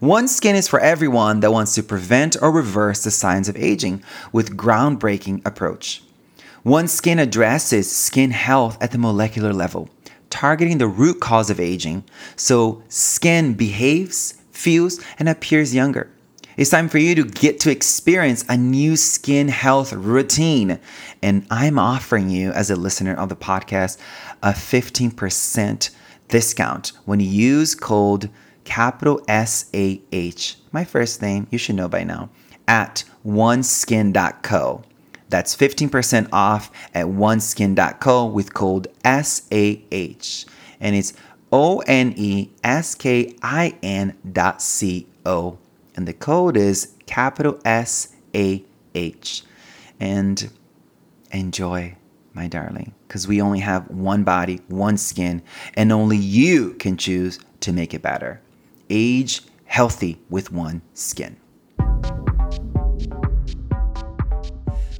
S1: One Skin is for everyone that wants to prevent or reverse the signs of aging with groundbreaking approach. One Skin addresses skin health at the molecular level targeting the root cause of aging so skin behaves, feels, and appears younger. It's time for you to get to experience a new skin health routine. And I'm offering you, as a listener of the podcast, a 15% discount when you use code capital S A H, my first name, you should know by now, at oneskin.co. That's 15% off at oneskin.co with code SAH. And it's O N E S K I N dot C O. And the code is capital S A H. And enjoy, my darling, because we only have one body, one skin, and only you can choose to make it better. Age healthy with one skin.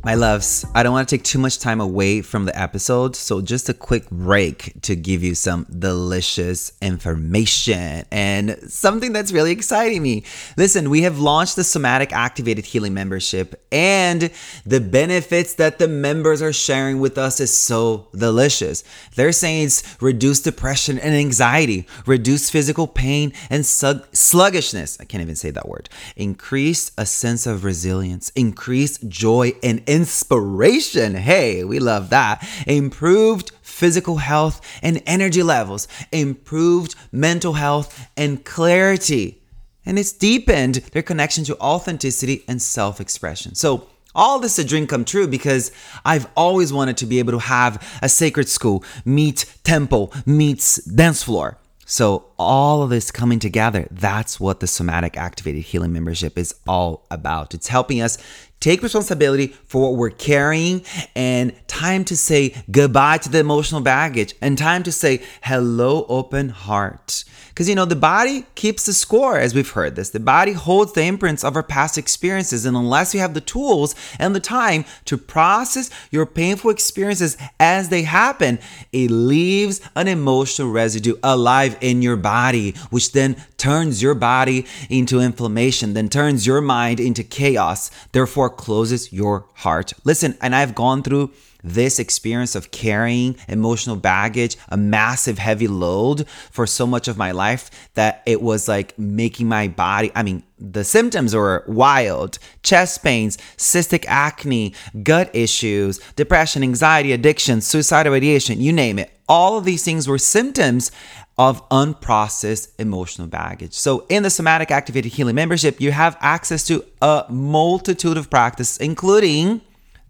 S1: My loves, I don't want to take too much time away from the episode, so just a quick break to give you some delicious information and something that's really exciting me. Listen, we have launched the Somatic Activated Healing membership, and the benefits that the members are sharing with us is so delicious. They're saying it's reduce depression and anxiety, reduce physical pain and sluggishness. I can't even say that word. Increase a sense of resilience, increase joy and inspiration. Hey, we love that. Improved physical health and energy levels, improved mental health and clarity. And it's deepened their connection to authenticity and self expression. So, all this a dream come true because I've always wanted to be able to have a sacred school meet temple meets dance floor. So all of this coming together, that's what the somatic activated healing membership is all about. It's helping us take responsibility for what we're carrying and time to say goodbye to the emotional baggage and time to say hello open heart because, you know, the body keeps the score, as we've heard this. The body holds the imprints of our past experiences. And unless you have the tools and the time to process your painful experiences as they happen, it leaves an emotional residue alive in your body, which then turns your body into inflammation, then turns your mind into chaos, therefore closes your heart. Listen, and I've gone through this experience of carrying emotional baggage, a massive heavy load for so much of my life that it was like making my body, I mean, the symptoms were wild chest pains, cystic acne, gut issues, depression, anxiety, addiction, suicidal ideation you name it. All of these things were symptoms of unprocessed emotional baggage. So, in the Somatic Activated Healing membership, you have access to a multitude of practices, including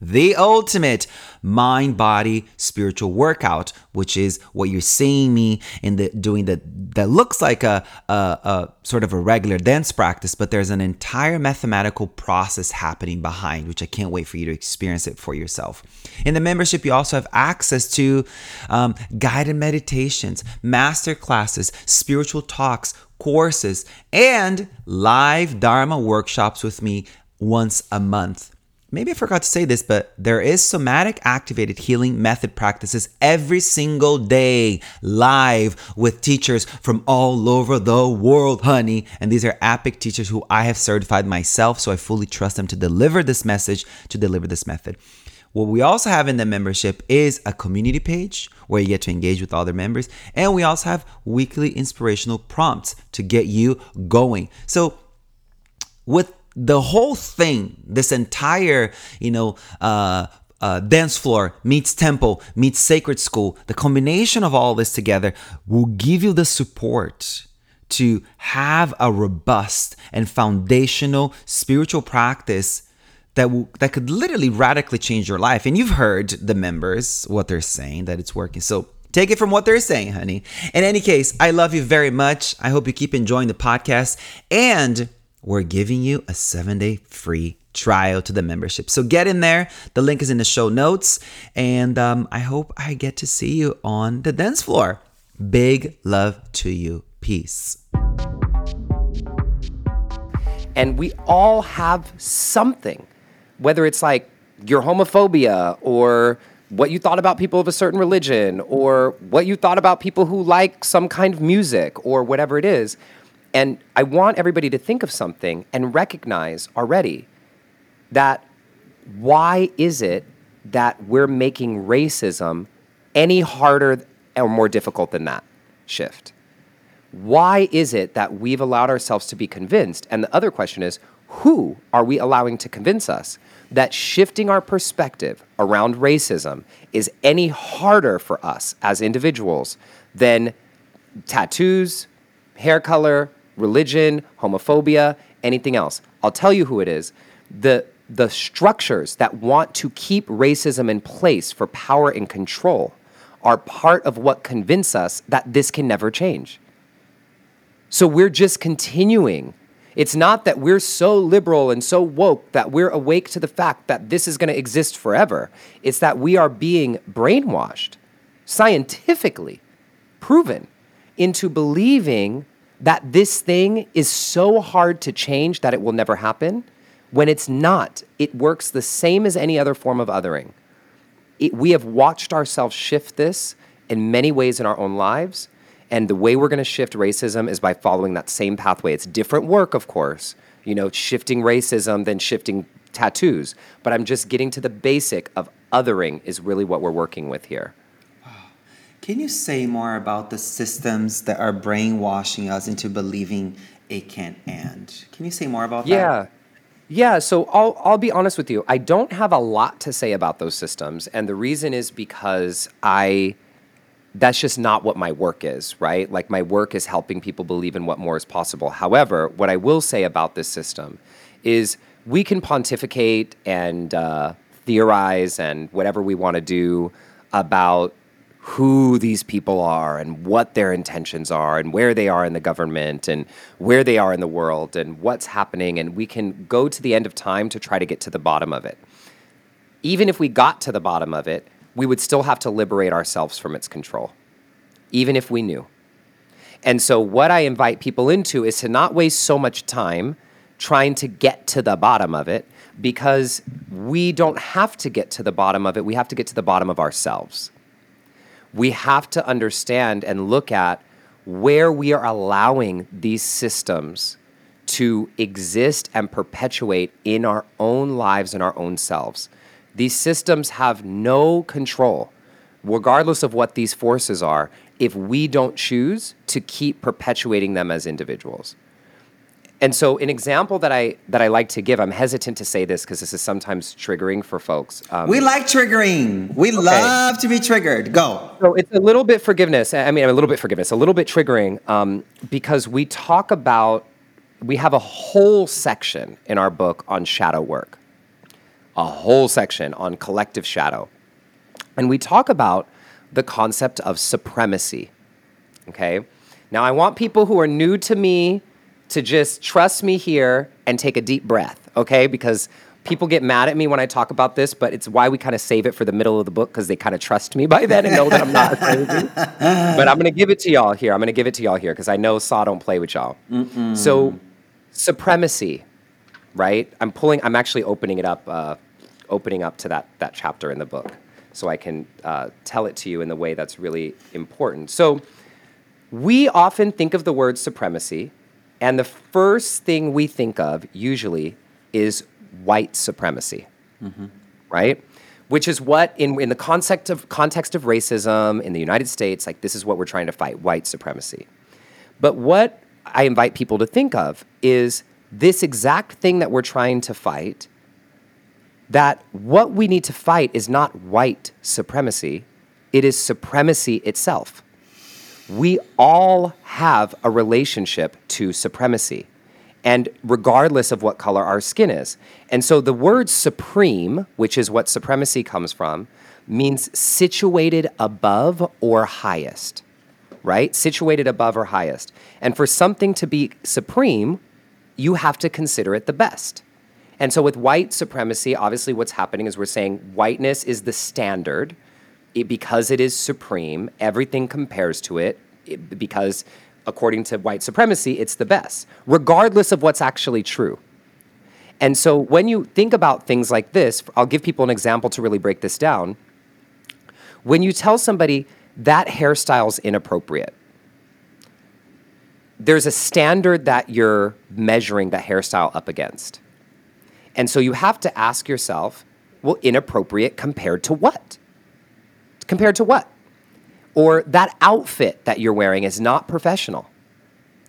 S1: the ultimate mind body spiritual workout which is what you're seeing me in the doing that that looks like a, a, a sort of a regular dance practice but there's an entire mathematical process happening behind which i can't wait for you to experience it for yourself in the membership you also have access to um, guided meditations master classes spiritual talks courses and live dharma workshops with me once a month maybe I forgot to say this, but there is somatic activated healing method practices every single day live with teachers from all over the world, honey. And these are epic teachers who I have certified myself, so I fully trust them to deliver this message, to deliver this method. What we also have in the membership is a community page where you get to engage with other members, and we also have weekly inspirational prompts to get you going. So, with the whole thing, this entire, you know, uh, uh, dance floor meets temple meets sacred school, the combination of all this together will give you the support to have a robust and foundational spiritual practice that will, that could literally radically change your life. And you've heard the members what they're saying that it's working. So Take it from what they're saying, honey. In any case, I love you very much. I hope you keep enjoying the podcast. And we're giving you a seven day free trial to the membership. So get in there. The link is in the show notes. And um, I hope I get to see you on the dance floor. Big love to you. Peace.
S2: And we all have something, whether it's like your homophobia or what you thought about people of a certain religion or what you thought about people who like some kind of music or whatever it is. And I want everybody to think of something and recognize already that why is it that we're making racism any harder or more difficult than that shift? Why is it that we've allowed ourselves to be convinced? And the other question is who are we allowing to convince us that shifting our perspective around racism is any harder for us as individuals than tattoos, hair color, religion, homophobia, anything else. I'll tell you who it is. The the structures that want to keep racism in place for power and control are part of what convince us that this can never change. So we're just continuing. It's not that we're so liberal and so woke that we're awake to the fact that this is going to exist forever. It's that we are being brainwashed, scientifically proven, into believing that this thing is so hard to change that it will never happen. When it's not, it works the same as any other form of othering. It, we have watched ourselves shift this in many ways in our own lives. And the way we're going to shift racism is by following that same pathway. It's different work, of course, you know, shifting racism than shifting tattoos. But I'm just getting to the basic of othering, is really what we're working with here.
S1: Can you say more about the systems that are brainwashing us into believing it can't end? Can you say more about
S2: yeah.
S1: that?
S2: Yeah. Yeah, so I'll, I'll be honest with you. I don't have a lot to say about those systems. And the reason is because I, that's just not what my work is, right? Like, my work is helping people believe in what more is possible. However, what I will say about this system is we can pontificate and uh, theorize and whatever we want to do about who these people are and what their intentions are and where they are in the government and where they are in the world and what's happening. And we can go to the end of time to try to get to the bottom of it. Even if we got to the bottom of it, we would still have to liberate ourselves from its control, even if we knew. And so, what I invite people into is to not waste so much time trying to get to the bottom of it because we don't have to get to the bottom of it. We have to get to the bottom of ourselves we have to understand and look at where we are allowing these systems to exist and perpetuate in our own lives and our own selves. These systems have no control, regardless of what these forces are, if we don't choose to keep perpetuating them as individuals. And so, an example that I that I like to give, I'm hesitant to say this because this is sometimes triggering for folks.
S1: Um, we like triggering. We okay. love to be triggered. Go.
S2: So it's a little bit forgiveness. I mean, a little bit forgiveness, a little bit triggering, um, because we talk about we have a whole section in our book on shadow work, a whole section on collective shadow, and we talk about the concept of supremacy. Okay. Now, I want people who are new to me to just trust me here and take a deep breath, okay? Because people get mad at me when I talk about this, but it's why we kind of save it for the middle of the book because they kind of trust me by then and know that I'm not crazy. but I'm going to give it to y'all here. I'm going to give it to y'all here because I know Sah don't play with y'all. Mm-mm. So, supremacy, right? I'm pulling. I'm actually opening it up, uh, opening up to that that chapter in the book, so I can uh, tell it to you in the way that's really important. So, we often think of the word supremacy and the first thing we think of usually is white supremacy, mm-hmm. right? Which is what, in, in the context of, context of racism in the United States, like this is what we're trying to fight white supremacy. But what I invite people to think of is this exact thing that we're trying to fight, that what we need to fight is not white supremacy, it is supremacy itself we all have a relationship to supremacy, and regardless of what color our skin is. And so the word supreme, which is what supremacy comes from, means situated above or highest, right? Situated above or highest. And for something to be supreme, you have to consider it the best. And so with white supremacy, obviously what's happening is we're saying whiteness is the standard it, because it is supreme, everything compares to it, it because according to white supremacy, it's the best, regardless of what's actually true. And so when you think about things like this, I'll give people an example to really break this down. When you tell somebody that hairstyle's inappropriate, there's a standard that you're measuring the hairstyle up against. And so you have to ask yourself, well, inappropriate compared to what? compared to what? Or that outfit that you're wearing is not professional.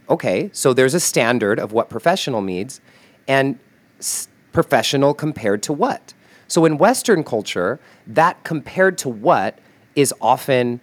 S2: Okay, so there's a standard of what professional means, and s- professional compared to what? So in Western culture, that compared to what is often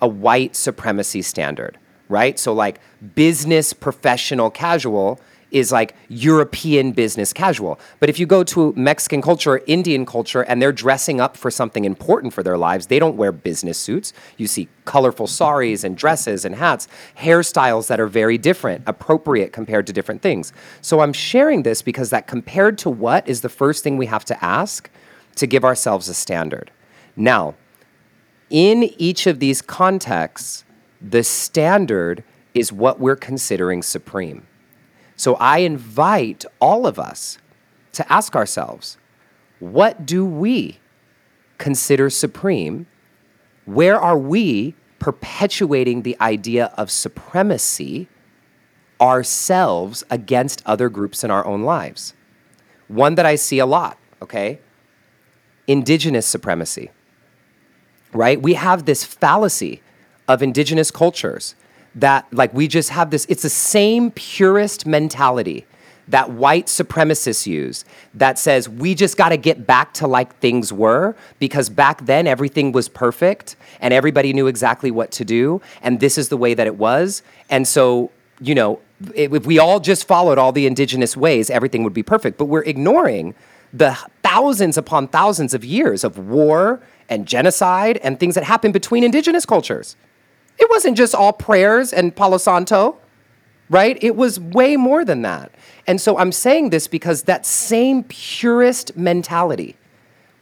S2: a white supremacy standard, right? So, like business professional casual is like European business casual. But if you go to Mexican culture, or Indian culture, and they're dressing up for something important for their lives, they don't wear business suits. You see colorful saris and dresses and hats, hairstyles that are very different, appropriate compared to different things. So I'm sharing this because that compared to what is the first thing we have to ask to give ourselves a standard. Now, in each of these contexts, the standard is what we're considering supreme. So I invite all of us to ask ourselves what do we consider supreme? Where are we perpetuating the idea of supremacy ourselves against other groups in our own lives? One that I see a lot, okay? Indigenous supremacy, right? We have this fallacy of indigenous cultures that like we just have this it's the same purist mentality that white supremacists use that says we just got to get back to like things were because back then everything was perfect and everybody knew exactly what to do and this is the way that it was and so you know if we all just followed all the indigenous ways everything would be perfect but we're ignoring the thousands upon thousands of years of war and genocide and things that happened between indigenous cultures it wasn't just all prayers and Palo Santo, right? It was way more than that. And so I'm saying this because that same purist mentality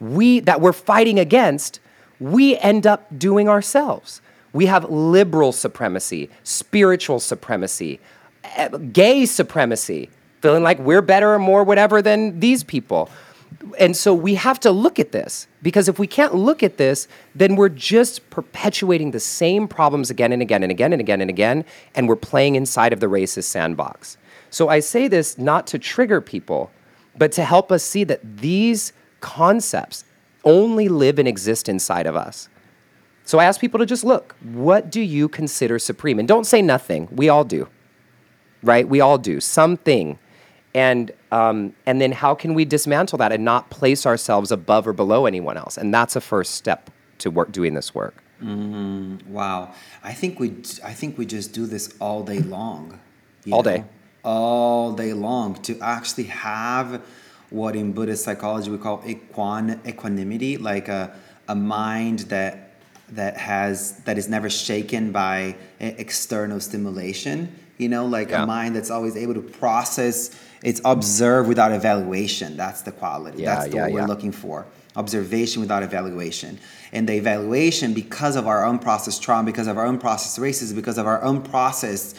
S2: we that we're fighting against, we end up doing ourselves. We have liberal supremacy, spiritual supremacy, eh, gay supremacy, feeling like we're better or more whatever than these people and so we have to look at this because if we can't look at this, then we're just perpetuating the same problems again and again and again and again and again, and we're playing inside of the racist sandbox. So I say this not to trigger people, but to help us see that these concepts only live and exist inside of us. So I ask people to just look what do you consider supreme? And don't say nothing. We all do, right? We all do something. And um, and then how can we dismantle that and not place ourselves above or below anyone else? And that's a first step to work doing this work. Mm,
S1: wow, I think we I think we just do this all day long.
S2: All know? day,
S1: all day long to actually have what in Buddhist psychology we call equan equanimity, like a a mind that that has that is never shaken by eh, external stimulation you know like yeah. a mind that's always able to process it's observe without evaluation. That's the quality. Yeah, That's the yeah, what we're looking for. Observation without evaluation. And the evaluation, because of our own process trauma, because of our own process racism, because of our own process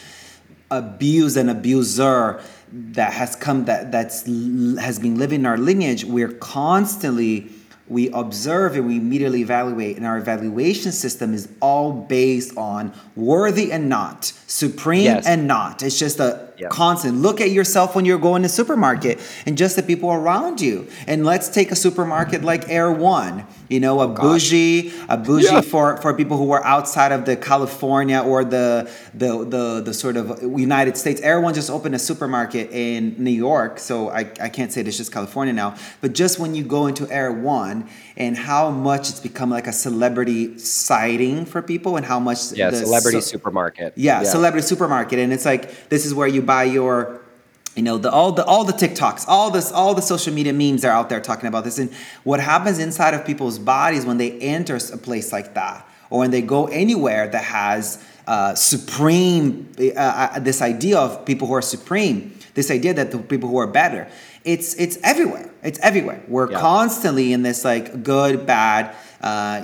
S1: abuse and abuser that has come that that's has been living in our lineage, we're constantly we observe and we immediately evaluate and our evaluation system is all based on worthy and not supreme yes. and not it's just a yeah. constant. Look at yourself when you're going to supermarket and just the people around you. And let's take a supermarket like Erewhon, you know, a bougie, a bougie yeah. for, for people who are outside of the California or the, the the the sort of United States. Erewhon just opened a supermarket in New York, so I, I can't say it's just California now. But just when you go into Erewhon and how much it's become like a celebrity sighting for people and how much
S2: yeah, the celebrity supermarket.
S1: Yeah, yeah, celebrity supermarket. And it's like this is where you by your you know the all the all the TikToks, all this, all the social media memes are out there talking about this. And what happens inside of people's bodies when they enter a place like that, or when they go anywhere that has uh, supreme uh, uh, uh this idea of people who are supreme, this idea that the people who are better, it's it's everywhere. It's everywhere. We're yeah. constantly in this like good, bad. Uh,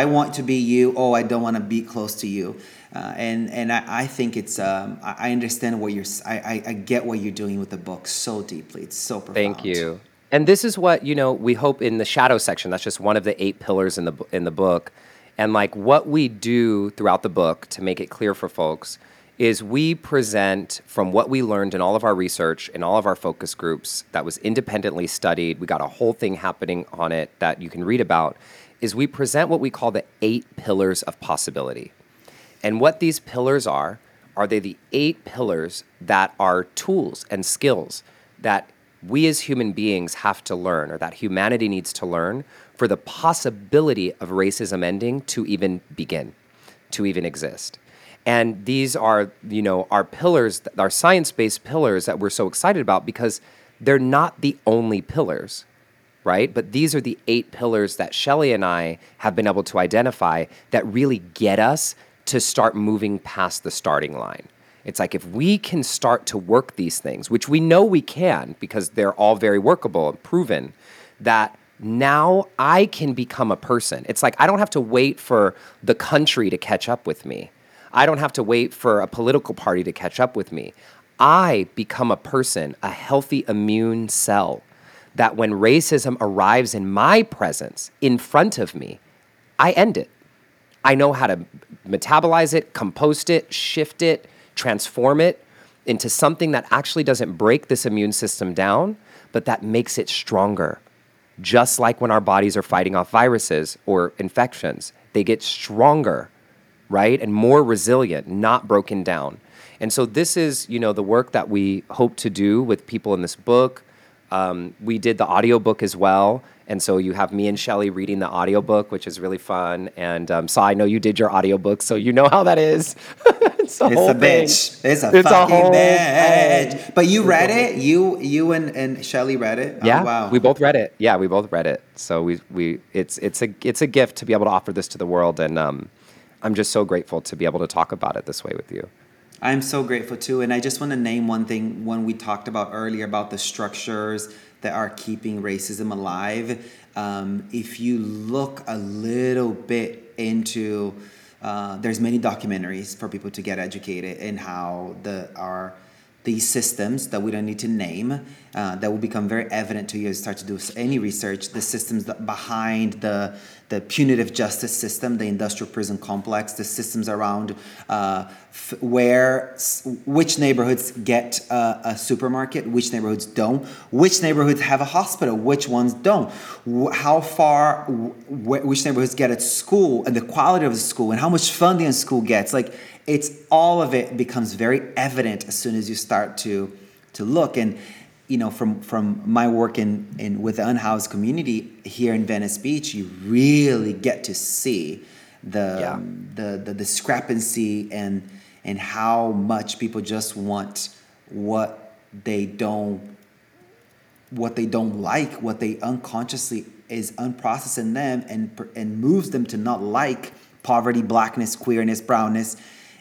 S1: I want to be you. Oh, I don't want to be close to you. Uh, and and I, I think it's um, I understand what you're I, I, I get what you're doing with the book so deeply. It's so profound.
S2: Thank you. And this is what you know. We hope in the shadow section. That's just one of the eight pillars in the in the book. And like what we do throughout the book to make it clear for folks is we present from what we learned in all of our research in all of our focus groups that was independently studied. We got a whole thing happening on it that you can read about. Is we present what we call the eight pillars of possibility. And what these pillars are, are they the eight pillars that are tools and skills that we as human beings have to learn or that humanity needs to learn for the possibility of racism ending to even begin, to even exist. And these are, you know, our pillars, our science-based pillars that we're so excited about because they're not the only pillars right? But these are the eight pillars that Shelly and I have been able to identify that really get us to start moving past the starting line. It's like if we can start to work these things, which we know we can because they're all very workable and proven, that now I can become a person. It's like I don't have to wait for the country to catch up with me. I don't have to wait for a political party to catch up with me. I become a person, a healthy immune cell that when racism arrives in my presence, in front of me, I end it. I know how to metabolize it, compost it, shift it, transform it into something that actually doesn't break this immune system down, but that makes it stronger. Just like when our bodies are fighting off viruses or infections, they get stronger, right? And more resilient, not broken down. And so this is, you know, the work that we hope to do with people in this book. Um, we did the audiobook as well. And so you have me and Shelly reading the audiobook, which is really fun. And um, so I know you did your audiobook, so you know how that is.
S1: it's a, it's a bitch. It's a it's fucking a bitch. Thing. But you read it? You you and, and Shelly read it? Oh,
S2: yeah. Oh, wow. We both read it. Yeah, we both read it. So we we it's it's a it's a gift to be able to offer this to the world and um, I'm just so grateful to be able to talk about it this way with you.
S1: I'm so grateful too. And I just want to name one thing when we talked about earlier about the structures that are keeping racism alive. Um, if you look a little bit into, uh, there's many documentaries for people to get educated in how the are these systems that we don't need to name uh, that will become very evident to you as you start to do any research the systems behind the the punitive justice system, the industrial prison complex, the systems around uh, f- where, which neighborhoods get uh, a supermarket, which neighborhoods don't, which neighborhoods have a hospital, which ones don't, how far, which neighborhoods get a school, and the quality of the school, and how much funding a school gets. Like it's all of it becomes very evident as soon as you start to to look and you know, from from my work in in with the unhoused community here in Venice Beach, you really get to see the yeah. um, the, the discrepancy and and how much people just want what they don't what they don't like, what they unconsciously is unprocessed in them and and moves them to not like poverty, blackness, queerness, brownness,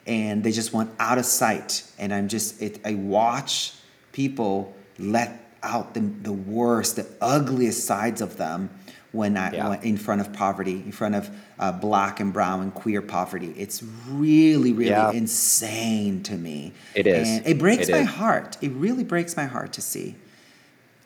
S1: and they just want out of sight. And I'm just it, I watch people let out the, the worst, the ugliest sides of them when I yeah. in front of poverty, in front of uh, black and brown and queer poverty. It's really, really yeah. insane to me.
S2: It is. And
S1: it breaks it my is. heart. It really breaks my heart to see.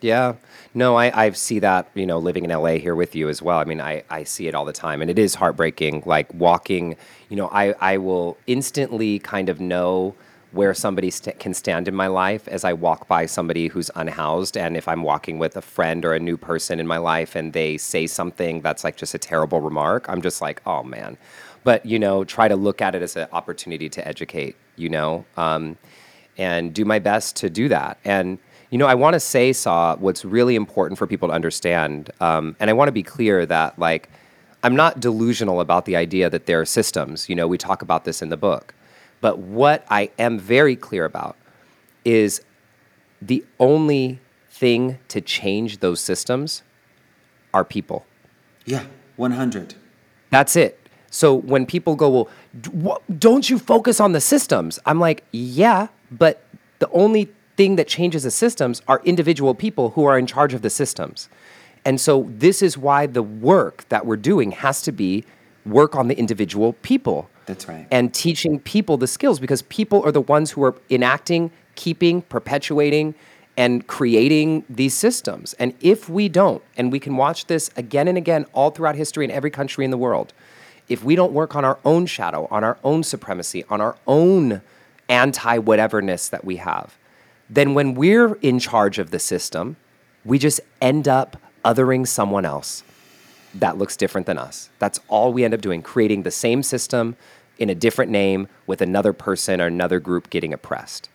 S2: Yeah. No, I, I see that, you know, living in LA here with you as well. I mean, I, I see it all the time and it is heartbreaking. Like walking, you know, I, I will instantly kind of know where somebody st- can stand in my life as I walk by somebody who's unhoused. And if I'm walking with a friend or a new person in my life and they say something that's like just a terrible remark, I'm just like, oh man. But, you know, try to look at it as an opportunity to educate, you know, um, and do my best to do that. And, you know, I want to say, Sah, what's really important for people to understand, um, and I want to be clear that, like, I'm not delusional about the idea that there are systems. You know, we talk about this in the book but what I am very clear about is the only thing to change those systems are people.
S1: Yeah, 100.
S2: That's it. So when people go, well, don't you focus on the systems? I'm like, yeah, but the only thing that changes the systems are individual people who are in charge of the systems. And so this is why the work that we're doing has to be work on the individual people
S1: that's right.
S2: And teaching people the skills because people are the ones who are enacting, keeping, perpetuating, and creating these systems. And if we don't, and we can watch this again and again all throughout history in every country in the world, if we don't work on our own shadow, on our own supremacy, on our own anti whateverness that we have, then when we're in charge of the system, we just end up othering someone else that looks different than us. That's all we end up doing, creating the same system in a different name with another person or another group getting oppressed.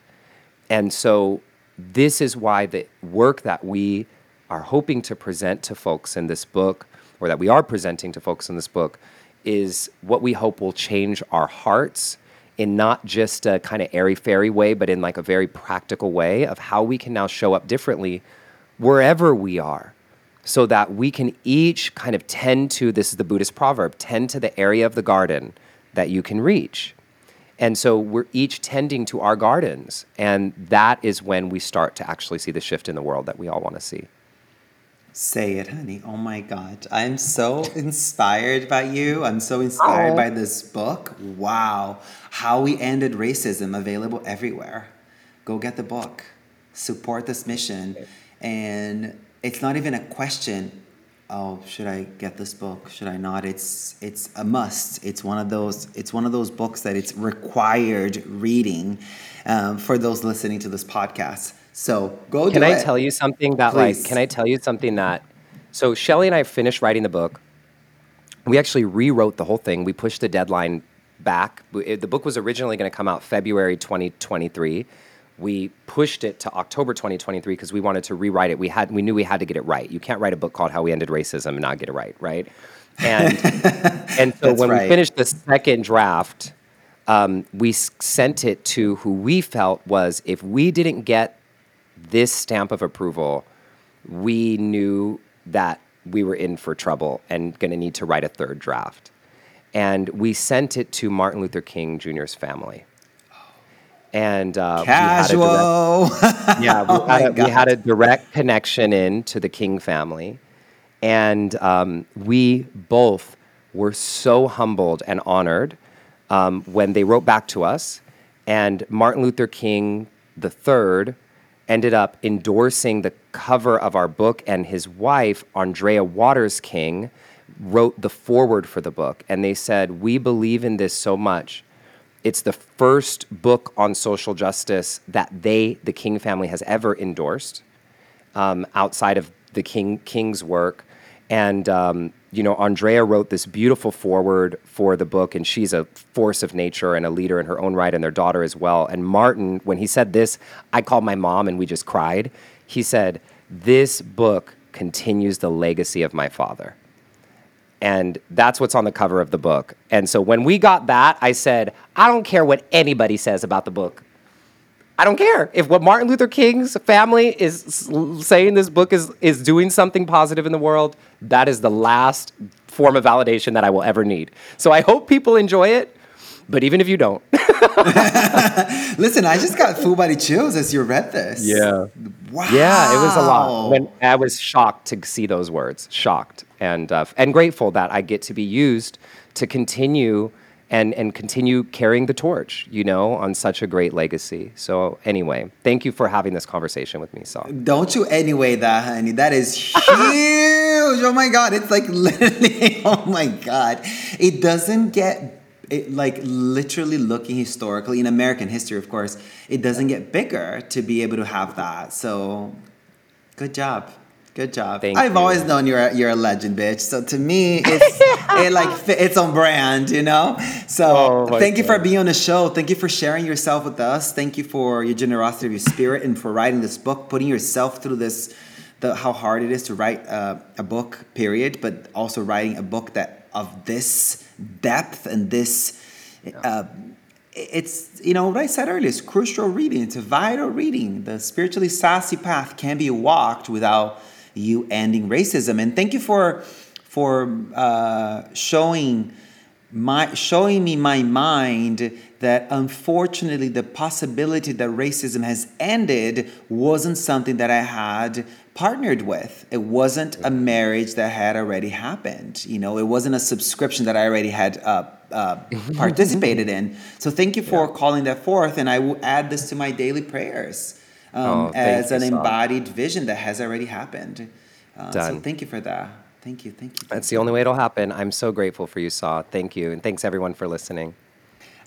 S2: And so, this is why the work that we are hoping to present to folks in this book, or that we are presenting to folks in this book, is what we hope will change our hearts in not just a kind of airy fairy way, but in like a very practical way of how we can now show up differently wherever we are so that we can each kind of tend to this is the Buddhist proverb tend to the area of the garden that you can reach. And so we're each tending to our gardens. And that is when we start to actually see the shift in the world that we all want to see.
S1: Say it, honey. Oh my God. I'm so inspired by you. I'm so inspired oh. by this book. Wow. How We Ended Racism, available everywhere. Go get the book, support this mission, and it's not even a question oh should i get this book should i not it's it's a must it's one of those it's one of those books that it's required reading um, for those listening to this podcast so go
S2: can i it. tell you something that Please. like can i tell you something that so shelly and i finished writing the book we actually rewrote the whole thing we pushed the deadline back the book was originally going to come out february 2023 we pushed it to October 2023 because we wanted to rewrite it. We had we knew we had to get it right. You can't write a book called How We Ended Racism and not get it right, right? And and so when right. we finished the second draft, um, we sent it to who we felt was if we didn't get this stamp of approval, we knew that we were in for trouble and going to need to write a third draft. And we sent it to Martin Luther King Jr.'s family and uh, casual. We had a direct, yeah, we, oh had a, we, had a, direct connection in to the King family, and um, we both were so humbled and honored um, when they wrote back to us, and Martin Luther King III ended up endorsing the cover of our book, and his wife Arndrea Waters King wrote the foreword for the book, and they said, "We believe in this so much." It's the first book on social justice that they, the King family, has ever endorsed um, outside of the King King's work. And um, you know, Arndrea wrote this beautiful foreword for the book, and she's a force of nature and a leader in her own right, and their daughter as well. And Martin, when he said this, I called my mom and we just cried. He said, "This book continues the legacy of my father." And that's what's on the cover of the book. And so when we got that, I said, I don't care what anybody says about the book. I don't care if what Martin Luther King's family is saying this book is is doing something positive in the world. That is the last form of validation that I will ever need. So I hope people enjoy it, but even if you don't.
S1: Listen, I just got full body chills as you read this.
S2: Yeah. Wow. Yeah, it was a lot. When I was shocked to see those words. Shocked and uh, and grateful that I get to be used to continue and and continue carrying the torch, you know, on such a great legacy. So anyway, thank you for having this conversation with me, Sah.
S1: Don't you anyway that, honey. That is huge. oh my god, it's like literally oh my god. It doesn't get it, like literally looking historically in American history, of course, it doesn't get bigger to be able to have that. So good job. Good job. Thank I've you. always known you're a, you're a legend, bitch. So to me, it's it like it's on brand, you know. So oh thank God. you for being on the show. Thank you for sharing yourself with us. Thank you for your generosity of your spirit and for writing this book, putting yourself through this, the how hard it is to write uh, a book, period. But also writing a book that of this depth and this. Uh, it's you know what I said earlier. It's crucial reading. It's a vital reading. The spiritually sassy path can be walked without you ending racism. And thank you for for uh, showing my showing me my mind that unfortunately the possibility that racism has ended wasn't something that I had partnered with. It wasn't a marriage that had already happened. You know, it wasn't a subscription that I already had uh, uh, mm-hmm. participated in. So thank you for yeah. calling that forth, and I will add this to my daily prayers um, oh, as an embodied vision that has already happened. Uh, so thank you for that. Thank you. Thank you. Thank
S2: That's you. the only way it'll happen. I'm so grateful for you, Sah. Thank you. And thanks everyone for listening.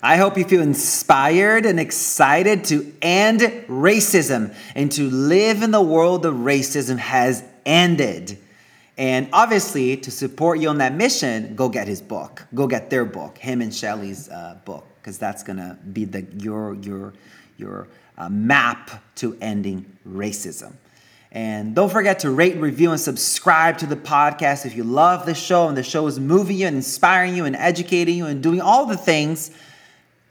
S1: I hope you feel inspired and excited to end racism and to live in the world that racism has ended. And obviously, to support you on that mission, go get his book. Go get their book, him and Shelly's uh, book, because that's gonna be the your your your uh, map to ending racism. And don't forget to rate, review, and subscribe to the podcast if you love the show and the show is moving you and inspiring you and educating you and doing all the things.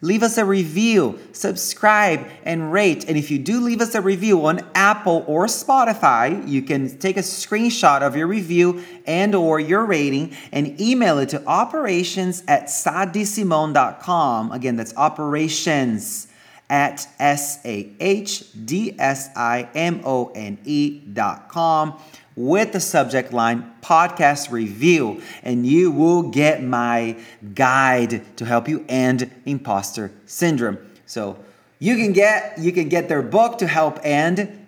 S1: Leave us a review, subscribe, and rate. And if you do leave us a review on Apple or Spotify, you can take a screenshot of your review and or your rating and email it to operations at sahdsimone.com. Again, that's operations at sahdsimone dot com with the subject line podcast review and you will get my guide to help you end imposter syndrome so you can get you can get their book to help end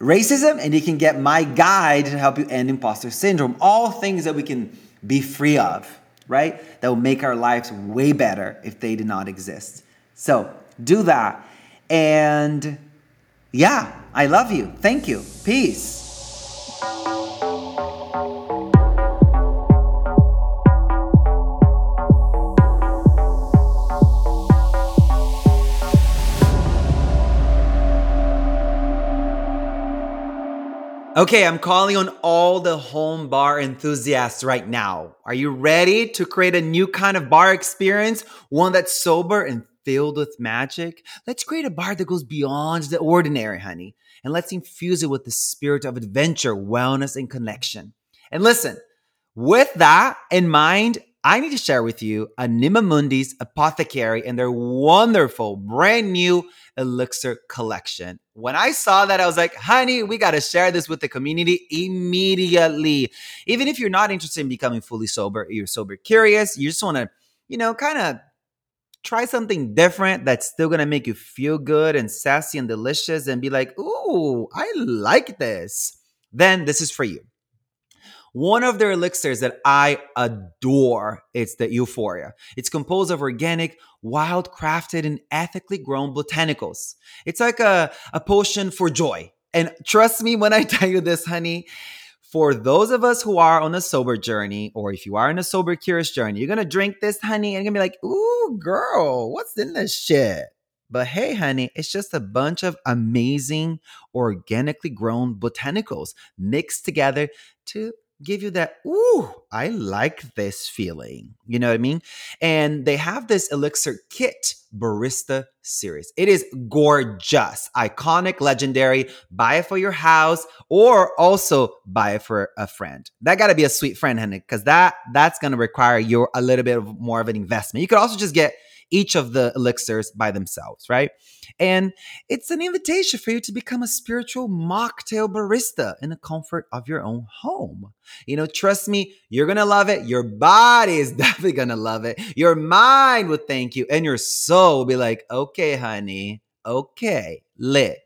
S1: racism and you can get my guide to help you end imposter syndrome all things that we can be free of right that will make our lives way better if they did not exist so do that. And yeah, I love you. Thank you. Peace. Okay, I'm calling on all the home bar enthusiasts right now. Are you ready to create a new kind of bar experience? One that's sober and filled with magic, let's create a bar that goes beyond the ordinary, honey. And let's infuse it with the spirit of adventure, wellness, and connection. And listen, with that in mind, I need to share with you Anima Mundi's Apothecary and their wonderful brand new elixir collection. When I saw that, I was like, honey, we got to share this with the community immediately. Even if you're not interested in becoming fully sober, you're sober curious, you just want to, you know, kind of try something different that's still gonna make you feel good and sassy and delicious and be like, ooh, I like this, then this is for you. One of their elixirs that I adore, it's the Euphoria. It's composed of organic, wild crafted, and ethically grown botanicals. It's like a, a potion for joy. And trust me when I tell you this, honey, for those of us who are on a sober journey, or if you are in a sober curious journey, you're gonna drink this, honey, and you're gonna be like, ooh, girl, what's in this shit? But hey, honey, it's just a bunch of amazing, organically grown botanicals mixed together to give you that ooh i like this feeling you know what i mean and they have this elixir kit barista series it is gorgeous iconic legendary buy it for your house or also buy it for a friend that got to be a sweet friend honey because that that's going to require your a little bit of more of an investment you could also just get each of the elixirs by themselves, right? And it's an invitation for you to become a spiritual mocktail barista in the comfort of your own home. You know, trust me, you're gonna love it. Your body is definitely gonna love it. Your mind will thank you, and your soul will be like, okay, honey, okay, lit.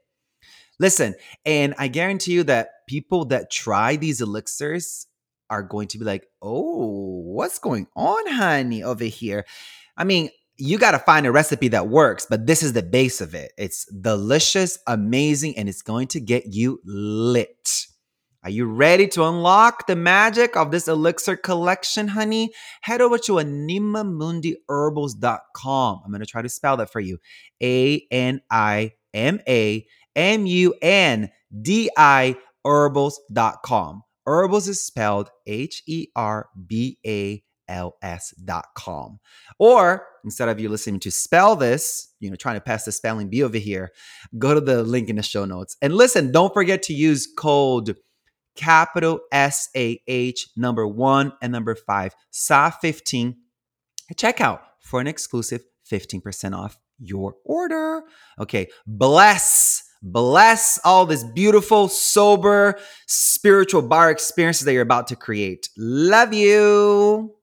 S1: Listen, and I guarantee you that people that try these elixirs are going to be like, oh, what's going on, honey, over here? I mean, you got to find a recipe that works, but this is the base of it. It's delicious, amazing, and it's going to get you lit. Are you ready to unlock the magic of this elixir collection, honey? Head over to animamundiherbals.com. I'm going to try to spell that for you A N I M A M U N D I herbals.com. Herbals is spelled H E R B A ls.com. Or instead of you listening to spell this, you know, trying to pass the spelling bee over here, go to the link in the show notes. And listen, don't forget to use code capital S A H number one and number five, SAH15 check out for an exclusive 15% off your order. Okay, bless. Bless all this beautiful, sober, spiritual bar experiences that you're about to create. Love you.